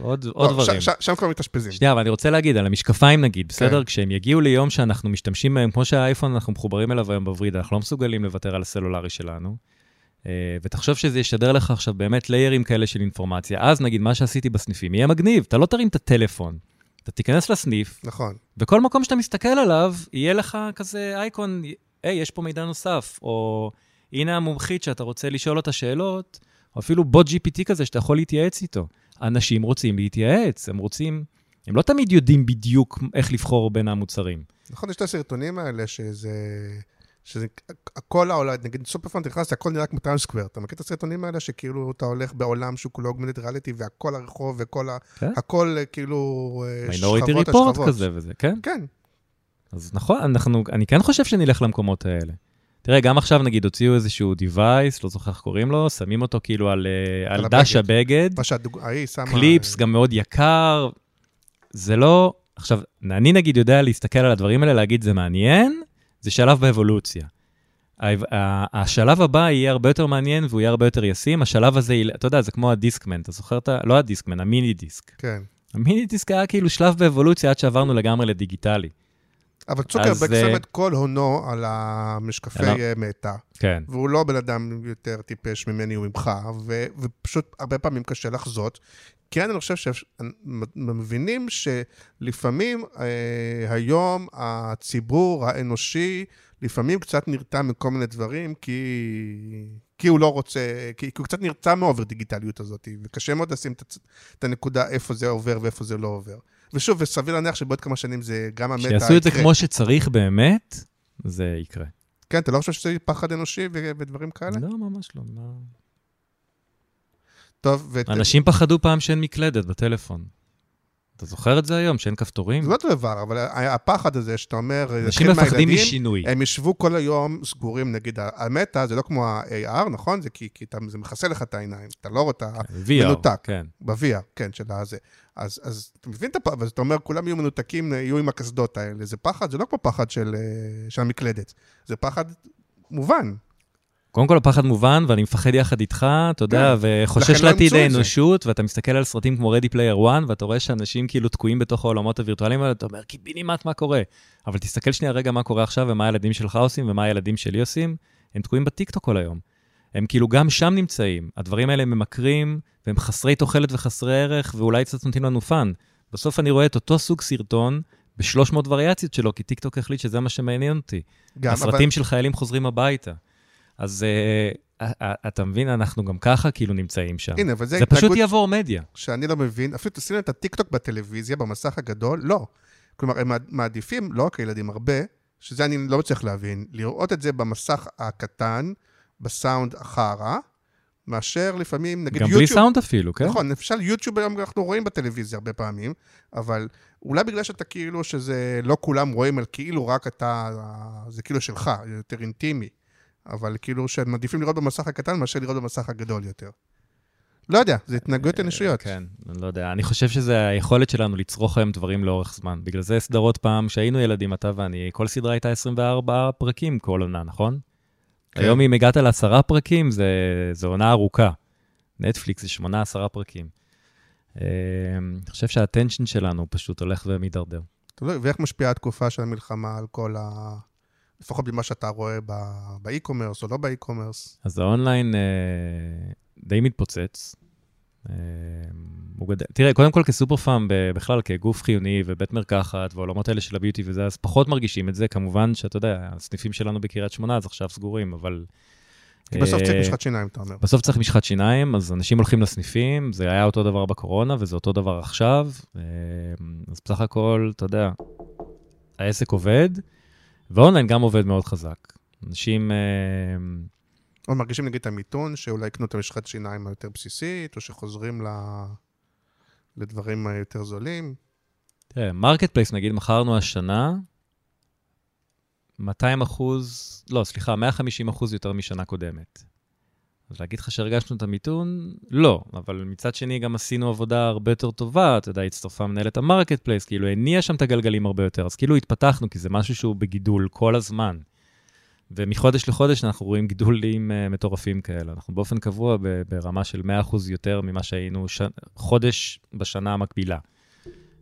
עוד עוד לא, דברים. שם כבר מתאשפזים. שנייה, אבל אני רוצה להגיד, על המשקפיים נגיד, בסדר? כן. כשהם יגיעו ליום שאנחנו משתמשים בהם, כמו שהאייפון, אנחנו מחוברים אליו היום בווריד, אנחנו לא מסוגלים לוותר על הסלולרי שלנו. אה, ותחשוב שזה ישדר לך עכשיו באמת ליירים כאלה של אינפורמציה. אז נגיד, מה שעשיתי בסניפים יהיה מגניב, אתה לא תרים את הטלפון. אתה תיכנס לסניף, נכון. וכל מקום שאתה מסתכל עליו, יהיה לך כזה אייקון, היי, יש פה מידע נוסף, או הנה המומחית שאתה רוצה לשאול אותה שאלות, או אפילו בוט GPT כזה שאתה יכול להתייעץ איתו. אנשים רוצים להתייעץ, הם רוצים, הם לא תמיד יודעים בדיוק איך לבחור בין המוצרים. נכון, יש את הסרטונים האלה שזה... שזה הכל העולם, נגיד סופרפאנט נכנס, הכל נראה כמו טיים סקוואר. אתה מכיר את הסרטונים האלה שכאילו אתה הולך בעולם שהוא כולו אוגמנט ריאליטי והכל הרחוב וכל ה... כן. הכל אה, כאילו אה, שכבות על שכבות. כזה וזה, כן? כן, אז נכון, אנחנו, אני כן חושב שנלך למקומות האלה. תראה, גם עכשיו נגיד הוציאו איזשהו device, לא זוכר איך קוראים לו, שמים אותו כאילו על, אה, על על דש הבגד. הבגד. מה שההיא שמה... קליפס, גם מאוד יקר. זה לא... עכשיו, אני נגיד יודע להסתכל על הדברים האלה, להגיד זה מעניין, זה שלב באבולוציה. השלב הבא יהיה הרבה יותר מעניין והוא יהיה הרבה יותר ישים. השלב הזה, אתה יודע, זה כמו הדיסקמן, אתה זוכר את ה... לא הדיסקמן, המיני דיסק. כן. המיני דיסק היה כאילו שלב באבולוציה עד שעברנו לגמרי לדיגיטלי. אבל צוקרברג שם את כל הונו על המשקפי מטא. כן. והוא לא בן אדם יותר טיפש ממני וממך, ו- ופשוט הרבה פעמים קשה לחזות. כן, אני חושב שמבינים שלפעמים אה, היום הציבור האנושי לפעמים קצת נרתע מכל מיני דברים, כי, כי הוא לא רוצה, כי, כי הוא קצת נרתע מאובר דיגיטליות הזאת, וקשה מאוד לשים את, את הנקודה איפה זה עובר ואיפה זה לא עובר. ושוב, וסביר להניח שבעוד כמה שנים זה גם המטה. שיעשו את זה כמו שצריך באמת, זה יקרה. כן, אתה לא חושב שזה פחד אנושי ודברים כאלה? לא, ממש לא. מה... טוב, ו... אנשים פחדו פעם שאין מקלדת בטלפון. אתה זוכר את זה היום, שאין כפתורים? זה לא אותו דבר, אבל הפחד הזה שאתה אומר, אנשים מפחדים משינוי. הם ישבו כל היום סגורים, נגיד, המטה זה לא כמו ה-AR, נכון? זה כי, כי אתה, זה מכסה לך את העיניים, אתה לא רואה את המנותק. כן. ב-VR, כן, של הזה. אז, אז אתה מבין את הפחד, אז אתה אומר, כולם יהיו מנותקים, יהיו עם הקסדות האלה. זה פחד, זה לא כמו פחד של, אה, של המקלדת, זה פחד מובן. קודם כל, הפחד מובן, ואני מפחד יחד איתך, אתה יודע, כן. וחושש לא לעתיד האנושות, ואתה מסתכל על סרטים כמו Ready Player One, ואתה רואה שאנשים כאילו תקועים בתוך העולמות הווירטואליים האלה, אתה אומר, קיבינימט, מה קורה? אבל תסתכל שנייה רגע מה קורה עכשיו, ומה הילדים שלך עושים, ומה הילדים שלי עושים, הם תקועים בטיקטוק כל היום. הם כאילו גם שם נמצאים. הדברים האלה ממכרים, והם חסרי תוחלת וחסרי ערך, ואולי קצת נותנים לנו fun. בסוף אני רואה את אותו סוג סרטון, ב-300 וריאציות שלו, כי טיקטוק החליט שזה מה שמעניין אותי. גם, הסרטים אבל... של חיילים חוזרים הביתה. אז uh, uh, uh, אתה מבין, אנחנו גם ככה כאילו נמצאים שם. הנה, אבל זה... זה פשוט יעבור מדיה. שאני לא מבין, אפילו תשים את הטיקטוק בטלוויזיה, במסך הגדול, לא. כלומר, הם מעדיפים, לא רק הילדים, הרבה, שזה אני לא מצליח להבין, לראות את זה במסך הקטן, בסאונד החרא, מאשר לפעמים, נגיד גם יוטיוב... גם בלי סאונד אפילו, כן? נכון, למשל יוטיוב היום אנחנו רואים בטלוויזיה הרבה פעמים, אבל אולי בגלל שאתה כאילו, שזה לא כולם רואים, על כאילו רק אתה, זה כאילו שלך, יותר אינטימי. אבל כאילו שהם מעדיפים לראות במסך הקטן מאשר לראות במסך הגדול יותר. לא יודע, זה התנהגויות אה, אנושיות. כן, אני לא יודע. אני חושב שזה היכולת שלנו לצרוך היום דברים לאורך זמן. בגלל זה סדרות פעם, כשהיינו ילדים, אתה ואני, כל סדרה הייתה 24 פרקים כל עונה, נכון? כן. היום אם הגעת לעשרה פרקים, זה, זה עונה ארוכה. נטפליקס זה שמונה, עשרה פרקים. אה, אני חושב שה-attention שלנו פשוט הולך ומידרדר. ואיך משפיעה התקופה של המלחמה על כל ה... לפחות במה שאתה רואה ב-e-commerce או לא ב-e-commerce. אז ה-online אה, די מתפוצץ. אה, גד... תראה, קודם כל כסופר פארם, בכלל כגוף חיוני ובית מרקחת והעולמות האלה של ה-beauty וזה, אז פחות מרגישים את זה. כמובן שאתה יודע, הסניפים שלנו בקריית שמונה אז עכשיו סגורים, אבל... כי בסוף צריך אה, משחת שיניים, אתה אומר. בסוף צריך משחת שיניים, אז אנשים הולכים לסניפים, זה היה אותו דבר בקורונה וזה אותו דבר עכשיו. אה, אז בסך הכל, אתה יודע, העסק עובד. ו-online גם עובד מאוד חזק. אנשים... או מרגישים נגיד את המיתון, שאולי יקנו את המשחת שיניים היותר בסיסית, או שחוזרים ל... לדברים היותר זולים. תראה, marketplace, נגיד, מכרנו השנה 200 אחוז, לא, סליחה, 150 אחוז יותר משנה קודמת. אז להגיד לך שהרגשנו את המיתון? לא, אבל מצד שני גם עשינו עבודה הרבה יותר טובה, אתה יודע, הצטרפה מנהלת ה-marketplace, כאילו הניע שם את הגלגלים הרבה יותר, אז כאילו התפתחנו, כי זה משהו שהוא בגידול כל הזמן. ומחודש לחודש אנחנו רואים גידולים uh, מטורפים כאלה. אנחנו באופן קבוע ברמה של 100% יותר ממה שהיינו ש... חודש בשנה המקבילה.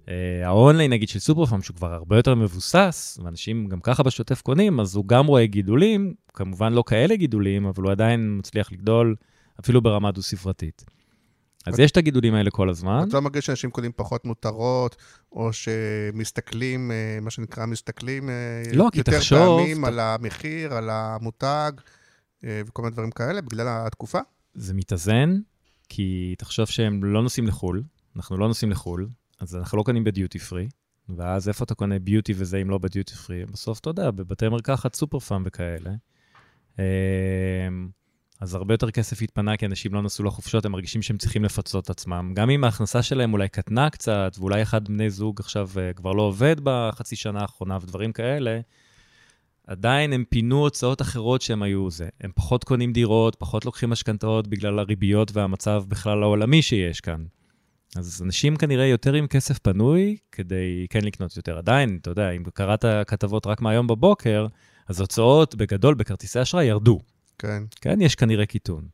אה, האונליין, נגיד, של סופרפארם, שהוא כבר הרבה יותר מבוסס, ואנשים גם ככה בשוטף קונים, אז הוא גם רואה גידולים, כמובן לא כאלה גידולים, אבל הוא עדיין מצליח לגדול אפילו ברמה דו-ספרתית. אז את... יש את הגידולים האלה כל הזמן. אתה לא מרגיש שאנשים קונים פחות מותרות, או שמסתכלים, אה, מה שנקרא, מסתכלים אה, לא, יותר תחשוב, פעמים ת... על המחיר, על המותג, וכל מיני דברים כאלה, בגלל התקופה? זה מתאזן, כי תחשוב שהם לא נוסעים לחו"ל, אנחנו לא נוסעים לחו"ל, אז אנחנו לא קונים בדיוטי פרי, ואז איפה אתה קונה ביוטי וזה אם לא בדיוטי פרי? בסוף, אתה יודע, בבתי מרקחת סופר פאם וכאלה. אמ, אז הרבה יותר כסף התפנה, כי אנשים לא נסעו לחופשות, הם מרגישים שהם צריכים לפצות את עצמם. גם אם ההכנסה שלהם אולי קטנה קצת, ואולי אחד בני זוג עכשיו אה, כבר לא עובד בחצי שנה האחרונה ודברים כאלה, עדיין הם פינו הוצאות אחרות שהם היו זה. הם פחות קונים דירות, פחות לוקחים משכנתאות בגלל הריביות והמצב בכלל העולמי שיש כאן. אז אנשים כנראה יותר עם כסף פנוי כדי כן לקנות יותר. עדיין, אתה יודע, אם קראת כתבות רק מהיום בבוקר, אז הוצאות בגדול בכרטיסי אשראי ירדו. כן. כן, יש כנראה קיטון.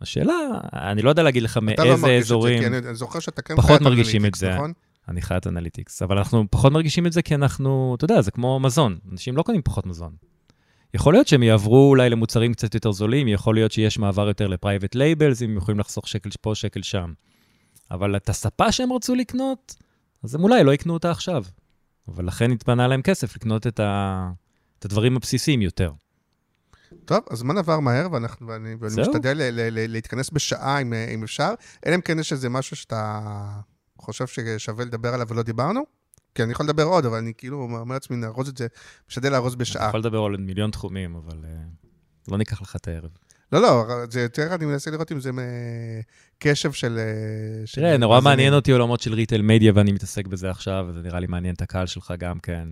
השאלה, אני לא יודע להגיד לך אתה לא מאיזה מרגיש אזורים... את זה, כי אני זוכר שאתה כן פחות מרגישים את זה. נכון? אני חיית analytics, אבל אנחנו פחות מרגישים את זה כי אנחנו, אתה יודע, זה כמו מזון, אנשים לא קונים פחות מזון. יכול להיות שהם יעברו אולי למוצרים קצת יותר זולים, יכול להיות שיש מעבר יותר ל private labels, אם הם יכולים לחסוך שקל פה, שקל שם. אבל את הספה שהם רצו לקנות, אז הם אולי לא יקנו אותה עכשיו. אבל לכן התפנה להם כסף לקנות את, ה... את הדברים הבסיסיים יותר. טוב, הזמן עבר מהר, ואנחנו, ואני, ואני. משתדל ל- ל- ל- להתכנס בשעה, אם, אם אפשר. אלא אם כן יש איזה משהו שאתה חושב ששווה לדבר עליו ולא דיברנו. כי אני יכול לדבר עוד, אבל אני כאילו אומר לעצמי, נארוז את זה, משתדל לארוז אתה בשעה. יכול לדבר על מיליון תחומים, אבל uh, לא ניקח לך את הערב. לא, לא, זה יותר, אני מנסה לראות אם זה קשב של... אה, של תראה, נורא. מעניין אותי עולמות של retail media, ואני מתעסק בזה עכשיו, וזה נראה לי מעניין את הקהל שלך גם כן.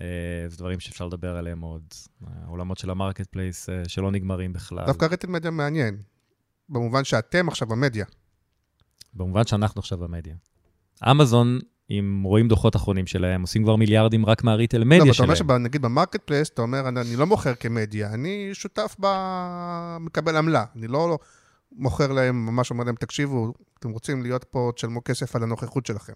אה, זה דברים שאפשר לדבר עליהם עוד. העולמות של ה marketplace אה, שלא נגמרים בכלל. דווקא retail media מעניין. במובן שאתם עכשיו במדיה. במובן שאנחנו עכשיו במדיה. אמזון, אם רואים דוחות אחרונים שלהם, עושים כבר מיליארדים רק מה retail לא, מדיה אבל אתה אומר שלהם. שנגיד ב marketplace, אתה אומר, אני, אני לא מוכר כמדיה, אני שותף ב... מקבל עמלה. אני לא, לא מוכר להם, ממש אומר להם, תקשיבו, אתם רוצים להיות פה, תשלמו כסף על הנוכחות שלכם.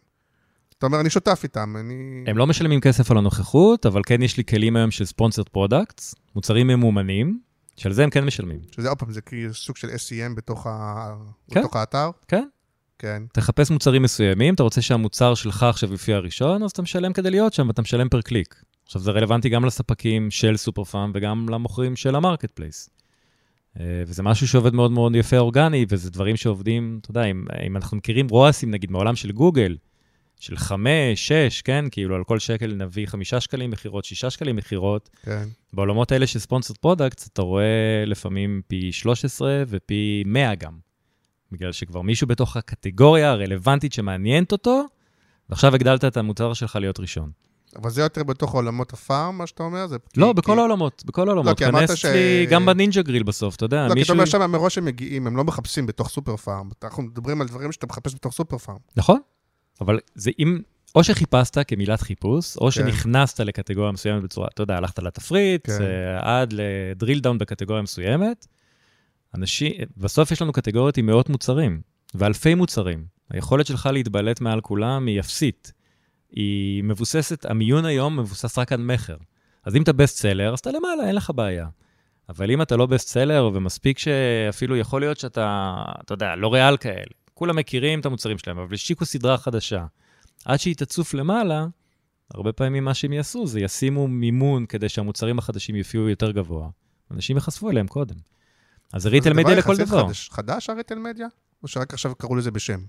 אתה אומר, אני שותף איתם, אני... הם לא משלמים כסף על הנוכחות, אבל כן יש לי כלים היום של sponsored products, מוצרים ממומנים, שעל זה הם כן משלמים. שזה עוד פעם, זה כאילו סוג של SEM בתוך, ה... כן. בתוך האתר. כן. כן. תחפש מוצרים מסוימים, אתה רוצה שהמוצר שלך עכשיו יופיע ראשון, אז אתה משלם כדי להיות שם, ואתה משלם per click. עכשיו, זה רלוונטי גם לספקים של סופר פארם וגם למוכרים של ה marketplace. אה, וזה משהו שעובד מאוד מאוד יפה אורגני, וזה דברים שעובדים, אתה יודע, אם, אם אנחנו מכירים ROAS-ים, נגיד, מעולם של גוגל, של חמש, שש, כן? כאילו, על כל שקל נביא חמישה שקלים מכירות, שישה שקלים מכירות. כן. בעולמות האלה של sponsored products, אתה רואה לפעמים פי 13 ופי 100 גם. בגלל שכבר מישהו בתוך הקטגוריה הרלוונטית שמעניינת אותו, ועכשיו הגדלת את המוצר שלך להיות ראשון. אבל זה יותר בתוך עולמות הפארם, מה שאתה אומר? זה... לא, כי- בכל כי- העולמות, בכל העולמות. כי אמרת כנס ש- לי גם בנינג'ה גריל בסוף, אתה יודע, לא, כי אתה מישהו... אומר שם מראש הם מגיעים, הם לא מחפשים בתוך סופר פארם. אנחנו מדברים על דברים שאתה מחפש בתוך סופר פארם. נכון, אבל זה אם... או שחיפשת כמילת חיפוש, או כן. שנכנסת לקטגוריה מסוימת בצורה, אתה יודע, הלכת לתפריט, כן. אה, עד ל drill down בקטגוריה מסוימת. אנשים, בסוף יש לנו קטגוריות עם מאות מוצרים, ואלפי מוצרים. היכולת שלך להתבלט מעל כולם היא אפסית. היא מבוססת, המיון היום מבוסס רק על מכר. אז אם אתה best seller, אז אתה למעלה, אין לך בעיה. אבל אם אתה לא best seller, ומספיק שאפילו יכול להיות שאתה, אתה יודע, לוריאל כאלה, כולם מכירים את המוצרים שלהם, אבל השיקו סדרה חדשה. עד שהיא תצוף למעלה, הרבה פעמים מה שהם יעשו זה ישימו מימון כדי שהמוצרים החדשים יופיעו יותר גבוה. אנשים ייחשפו אליהם קודם. אז זה retail media לכל דבר. חדש, חדש ה retail media? או שרק עכשיו קראו לזה בשם?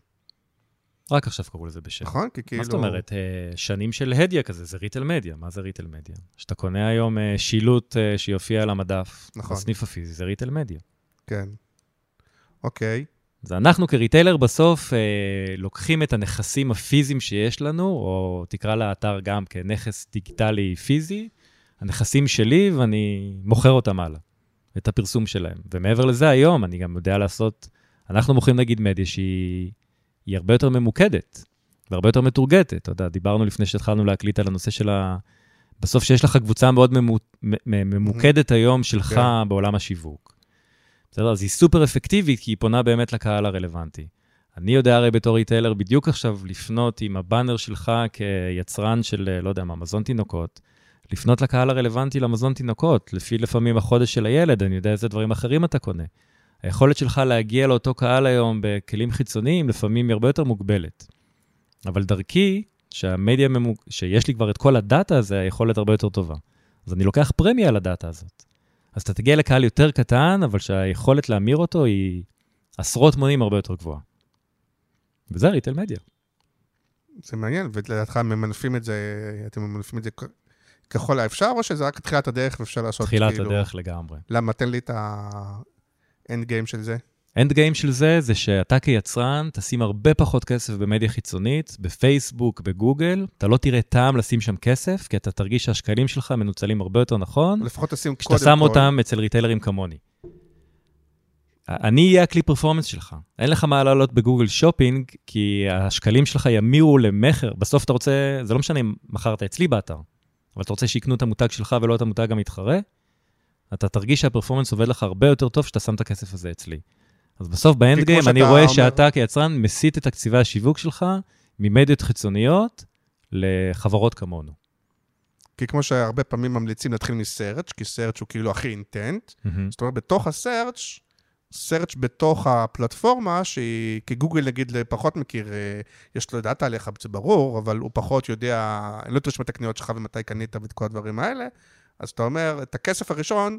רק עכשיו קראו לזה בשם. נכון? כי כאילו... מה זאת אומרת? אה, שנים של הדיה כזה, זה retail media. מה זה retail media? שאתה קונה היום אה, שילוט אה, שיופיע על המדף, נכון. בסניף הפיזי, זה retail media. כן. אוקיי. אז אנחנו כ retailer בסוף אה, לוקחים את הנכסים הפיזיים שיש לנו, או תקרא לאתר גם כנכס דיגיטלי פיזי, הנכסים שלי, ואני מוכר אותם הלאה, את הפרסום שלהם. ומעבר לזה, היום אני גם יודע לעשות, אנחנו מוכרים נגיד מדיה שהיא היא הרבה יותר ממוקדת, והרבה יותר מתורגטת. אתה יודע, דיברנו לפני שהתחלנו להקליט על הנושא של ה... בסוף שיש לך קבוצה מאוד ממו... ממוקדת היום שלך כן. בעולם השיווק. בסדר? אז היא סופר אפקטיבית, כי היא פונה באמת לקהל הרלוונטי. אני יודע הרי בתור ריטיילר בדיוק עכשיו לפנות עם הבאנר שלך כיצרן של, לא יודע מה, מזון תינוקות, לפנות לקהל הרלוונטי למזון תינוקות, לפי לפעמים החודש של הילד, אני יודע איזה דברים אחרים אתה קונה. היכולת שלך להגיע לאותו קהל היום בכלים חיצוניים, לפעמים היא הרבה יותר מוגבלת. אבל דרכי, שהמדיה, ממוק... שיש לי כבר את כל הדאטה הזה, היכולת הרבה יותר טובה. אז אני לוקח פרמיה על הדאטה הזאת. אז אתה תגיע לקהל יותר קטן, אבל שהיכולת להמיר אותו היא עשרות מונים הרבה יותר גבוהה. וזה ריטל מדיה. זה מעניין, ולדעתך ממנפים את זה, אתם ממנפים את זה ככל האפשר, או שזה רק תחילת הדרך ואפשר לעשות תחילת כאילו... הדרך לגמרי. למה? תן לי את ה end game של זה. end game של זה, זה שאתה כיצרן תשים הרבה פחות כסף במדיה חיצונית, בפייסבוק, בגוגל, אתה לא תראה טעם לשים שם כסף, כי אתה תרגיש שהשקלים שלך מנוצלים הרבה יותר נכון, לפחות תשים כשאתה קודם שם כל... אותם אצל retailerים כמוני. אני אהיה הכלי performance שלך. אין לך מה לעלות ב Google Shopping, כי השקלים שלך ימירו למכר. בסוף אתה רוצה, זה לא משנה אם מכרת אצלי באתר, אבל אתה רוצה שיקנו את המותג שלך ולא את המותג המתחרה, אתה תרגיש שהפרפורמנס עובד לך הרבה יותר טוב כשאתה שם את הכסף הזה אצלי. אז בסוף באנד גיים אני רואה אומר- שאתה כיצרן מסיט את תקציבי השיווק שלך ממדיות חיצוניות לחברות כמונו. כי כמו שהרבה פעמים ממליצים להתחיל מסרצ', כי סרצ' הוא כאילו הכי אינטנט, מהמם. זאת אומרת, בתוך הסרצ', סרצ' בתוך הפלטפורמה, שהיא, כי גוגל נגיד פחות מכיר, אה, יש לו דאטה עליך, זה ברור, אבל הוא פחות יודע, אני לא תרשם את הקניות שלך ומתי קנית ואת כל הדברים האלה, אז אתה אומר, את הכסף הראשון,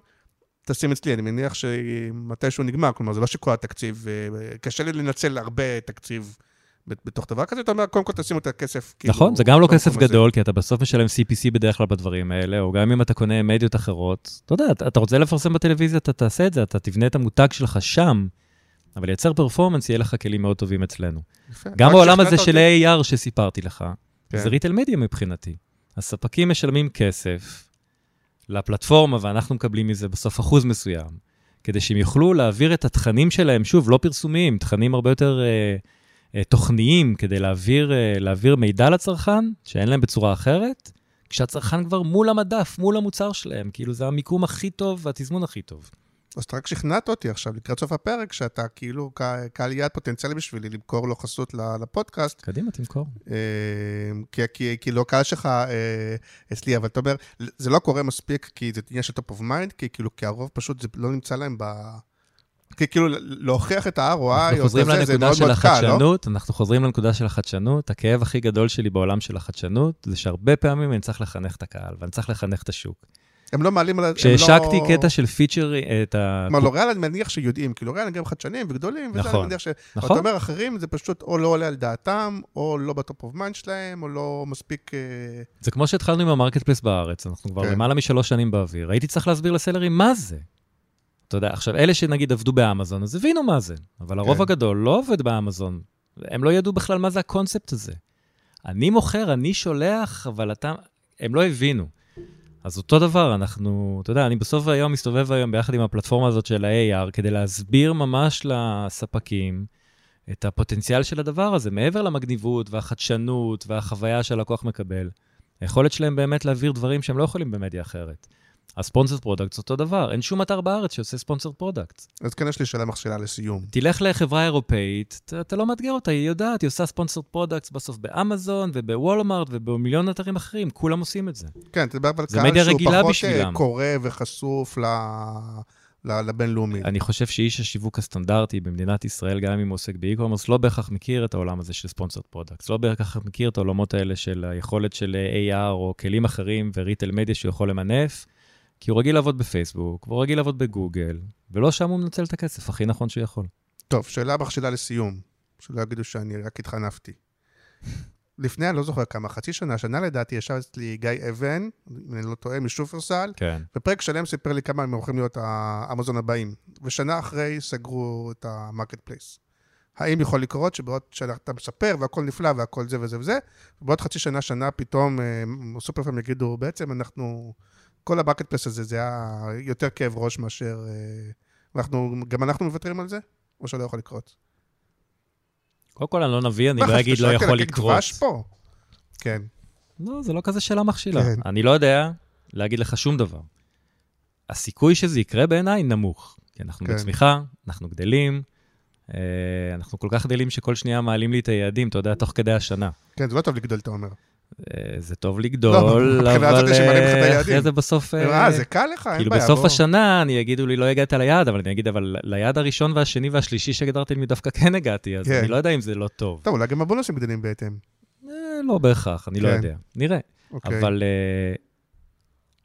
תשים אצלי, אני מניח שמתישהו נגמר, כלומר, זה לא שכל התקציב, אה, קשה לי לנצל הרבה תקציב בתוך דבר כזה, אתה אומר, קודם כל תשימו את הכסף, כאילו... נכון, זה גם לא כסף. גדול, כי אתה בסוף משלם CPC בדרך כלל בדברים האלה, או גם אם אתה קונה מדיות אחרות. אתה יודע, אתה- רוצה לפרסם בטלוויזיה, אתה תעשה את זה, אתה תבנה את המותג שלך שם, אבל לייצר פרפורמנס, יהיה לך כלים מאוד טובים אצלנו. יפה. גם שכנעת הזה של אותי. AR שסיפרתי לך, כן. זה ריטל מדיה מבחינתי. הספקים משלמים כסף לפלטפורמה, ואנחנו מקבלים מזה בסוף אחוז מסוים, כדי שהם יוכלו להעביר את התכנים שלהם, שוב, לא פרסומיים, תכנים הרבה יותר אה, תוכניים, כדי להעביר, אה, להעביר מידע לצרכן, שאין להם בצורה אחרת, כשהצרכן כבר מול המדף, מול המוצר שלהם, כאילו זה המיקום הכי טוב והתזמון הכי טוב. אז אתה רק שכנעת אותי עכשיו, לקראת סוף הפרק, שאתה כאילו קהל יעד פוטנציאלי בשבילי למכור לו חסות לפודקאסט, קדימה, תמכור. אה, כי, כי, כי לא הקהל שלך אה, אצלי, אבל אתה אומר, זה לא קורה מספיק כי זה עניין של top of mind, כי כאילו, כי הרוב פשוט זה לא נמצא להם ב... כי כאילו, להוכיח את ה-ROI, אנחנו או את חוזרים זה, לנקודה מאוד של מאוד קל, לא? החדשנות, אנחנו חוזרים לנקודה של החדשנות. הכאב הכי גדול שלי בעולם של החדשנות, זה שהרבה פעמים אני צריך לחנך את הקהל, ואני צריך לחנך את השוק. הם לא מעלים על... הם כשהשקתי לא... קטע של feature, את ה... כלומר, לוריאל אני מניח שיודעים, כי לוריאל הם גם חדשנים וגדולים, וזה נכון, אני מניח ש... אתה נכון? אומר, אחרים זה פשוט או לא עולה על דעתם, או לא ב top of mind שלהם, או לא מספיק... אה, זה כמו שהתחלנו עם ה marketplace בארץ, אנחנו כבר כן. למעלה משלוש שנים באוויר. הייתי צריך להסביר ל sellerים מה זה. אתה יודע, עכשיו, אלה שנגיד עבדו באמזון, אז הבינו מה זה, אבל הרוב כן. הגדול לא עובד באמזון. הם לא ידעו בכלל מה זה הקונספט הזה. אני מוכר, אני שולח, אבל אתה... הם לא הבינו. אז אותו דבר, אנחנו, אתה יודע, אני בסוף היום מסתובב היום ביחד עם הפלטפורמה הזאת של ה-AR, כדי להסביר ממש לספקים את הפוטנציאל של הדבר הזה, מעבר למגניבות והחדשנות והחוויה שהלקוח מקבל. היכולת שלהם באמת להעביר דברים שהם לא יכולים במדיה אחרת. ה sponsored product זה אותו דבר, אין שום אתר בארץ שעושה sponsored product. אז כן, יש לי שאלה מכשילה לסיום. תלך לחברה אירופאית, אתה, אתה לא מאתגר אותה, היא יודעת, היא עושה sponsored product בסוף באמזון ובוולמארט ובמיליון אתרים אחרים, כולם עושים את זה. כן, תדבר אבל זה קהל שהוא רגילה פחות אה, בשבילם. קורא וחשוף ל... לבינלאומי. אני חושב שאיש השיווק הסטנדרטי במדינת ישראל, גם אם הוא עוסק ב e-commerce, לא בהכרח מכיר את העולם הזה של sponsored product. לא בהכרח מכיר את העולמות האלה של היכולת של AR או כלים אחרים ו retail media שהוא יכול למנף, כי הוא רגיל לעבוד בפייסבוק, והוא רגיל לעבוד בגוגל, ולא שם הוא מנצל את הכסף הכי נכון שהוא יכול. טוב, שאלה מכשילה לסיום, שלא יגידו שאני רק התחנפתי. לפני, אני לא זוכר כמה, חצי שנה, שנה לדעתי, ישב אצלי גיא אבן, אם אני לא טועה, משופרסל, כן. ופרק שלם סיפר לי כמה הם הולכים להיות האמזון הבאים. ושנה אחרי סגרו את ה marketplace. האם יכול לקרות שבעוד שאתה מספר והכל נפלא והכל זה וזה וזה, ובעוד חצי שנה, שנה פתאום אה, סופרפארם יגידו, בעצם אנחנו, כל ה marketplace הזה, זה היה יותר כאב ראש מאשר... אה, אנחנו, גם אנחנו מוותרים על זה? או שלא יכול לקרות? קודם כל, אני לא נביא, אני לא אגיד לא יכול לקרות. דבש פה? כן. לא, זה לא כזה שאלה מכשילה. כן. אני לא יודע להגיד לך שום דבר. הסיכוי שזה יקרה בעיניי נמוך. כי אנחנו כן. בצמיחה, אנחנו גדלים, אה, אנחנו כל כך גדלים שכל שנייה מעלים לי את היעדים, אתה יודע, תוך כדי השנה. כן, זה לא טוב לגדול, אתה אומר. אה, זה טוב לא, לגדול, מבחינה אבל אה. אחרי זה בסוף... אה, אה, זה קל לך, אין כאילו בעיה. בסוף בוא. השנה אני יגידו לי, לא הגעת ליעד, אבל אני אגיד, אבל ליעד הראשון והשני והשלישי שהגדרתי לי דווקא כן הגעתי, אז כן. אני לא יודע אם זה לא טוב. טוב, אולי גם הבונוסים גדלים בהתאם. אה, לא בהכרח, אני לא כן. יודע. נראה. אוקיי. אבל uh,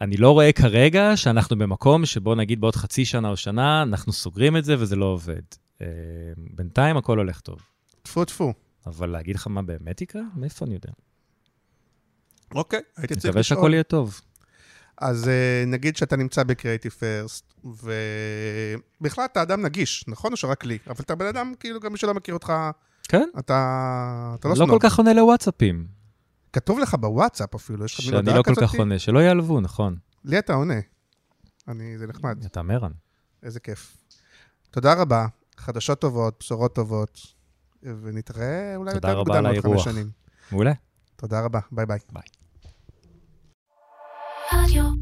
אני לא רואה כרגע שאנחנו במקום שבו נגיד בעוד חצי שנה או שנה, אנחנו סוגרים את זה וזה לא עובד. Uh, בינתיים הכל הולך טוב. טפו טפו. אבל להגיד לך מה באמת יקרה? מאיפה אני יודע? אוקיי, הייתי אני צריך מקווה שהכל לשאול. יהיה טוב. אז אה, נגיד שאתה נמצא בקריאיטיב פרסט, ובכלל אתה אדם נגיש, נכון? או שרק לי? אבל אתה בן אדם, כאילו, גם מי שלא מכיר אותך, כן? אתה, אתה לא לא סנוב. כל כך עונה לוואטסאפים, כתוב לך בוואטסאפ אפילו, יש לך מין שאני הודעה לא כל כזאת? כך עונה, שלא יעלבו, נכון. לי אתה עונה. אני, זה נחמד, אתה מרן. איזה כיף. תודה רבה, חדשות טובות, בשורות טובות, ונתראה אולי תודה יותר רבה מוקדם עוד חמש האירוח. שנים. מעולה. תודה רבה, ביי ביי. ביי. Radio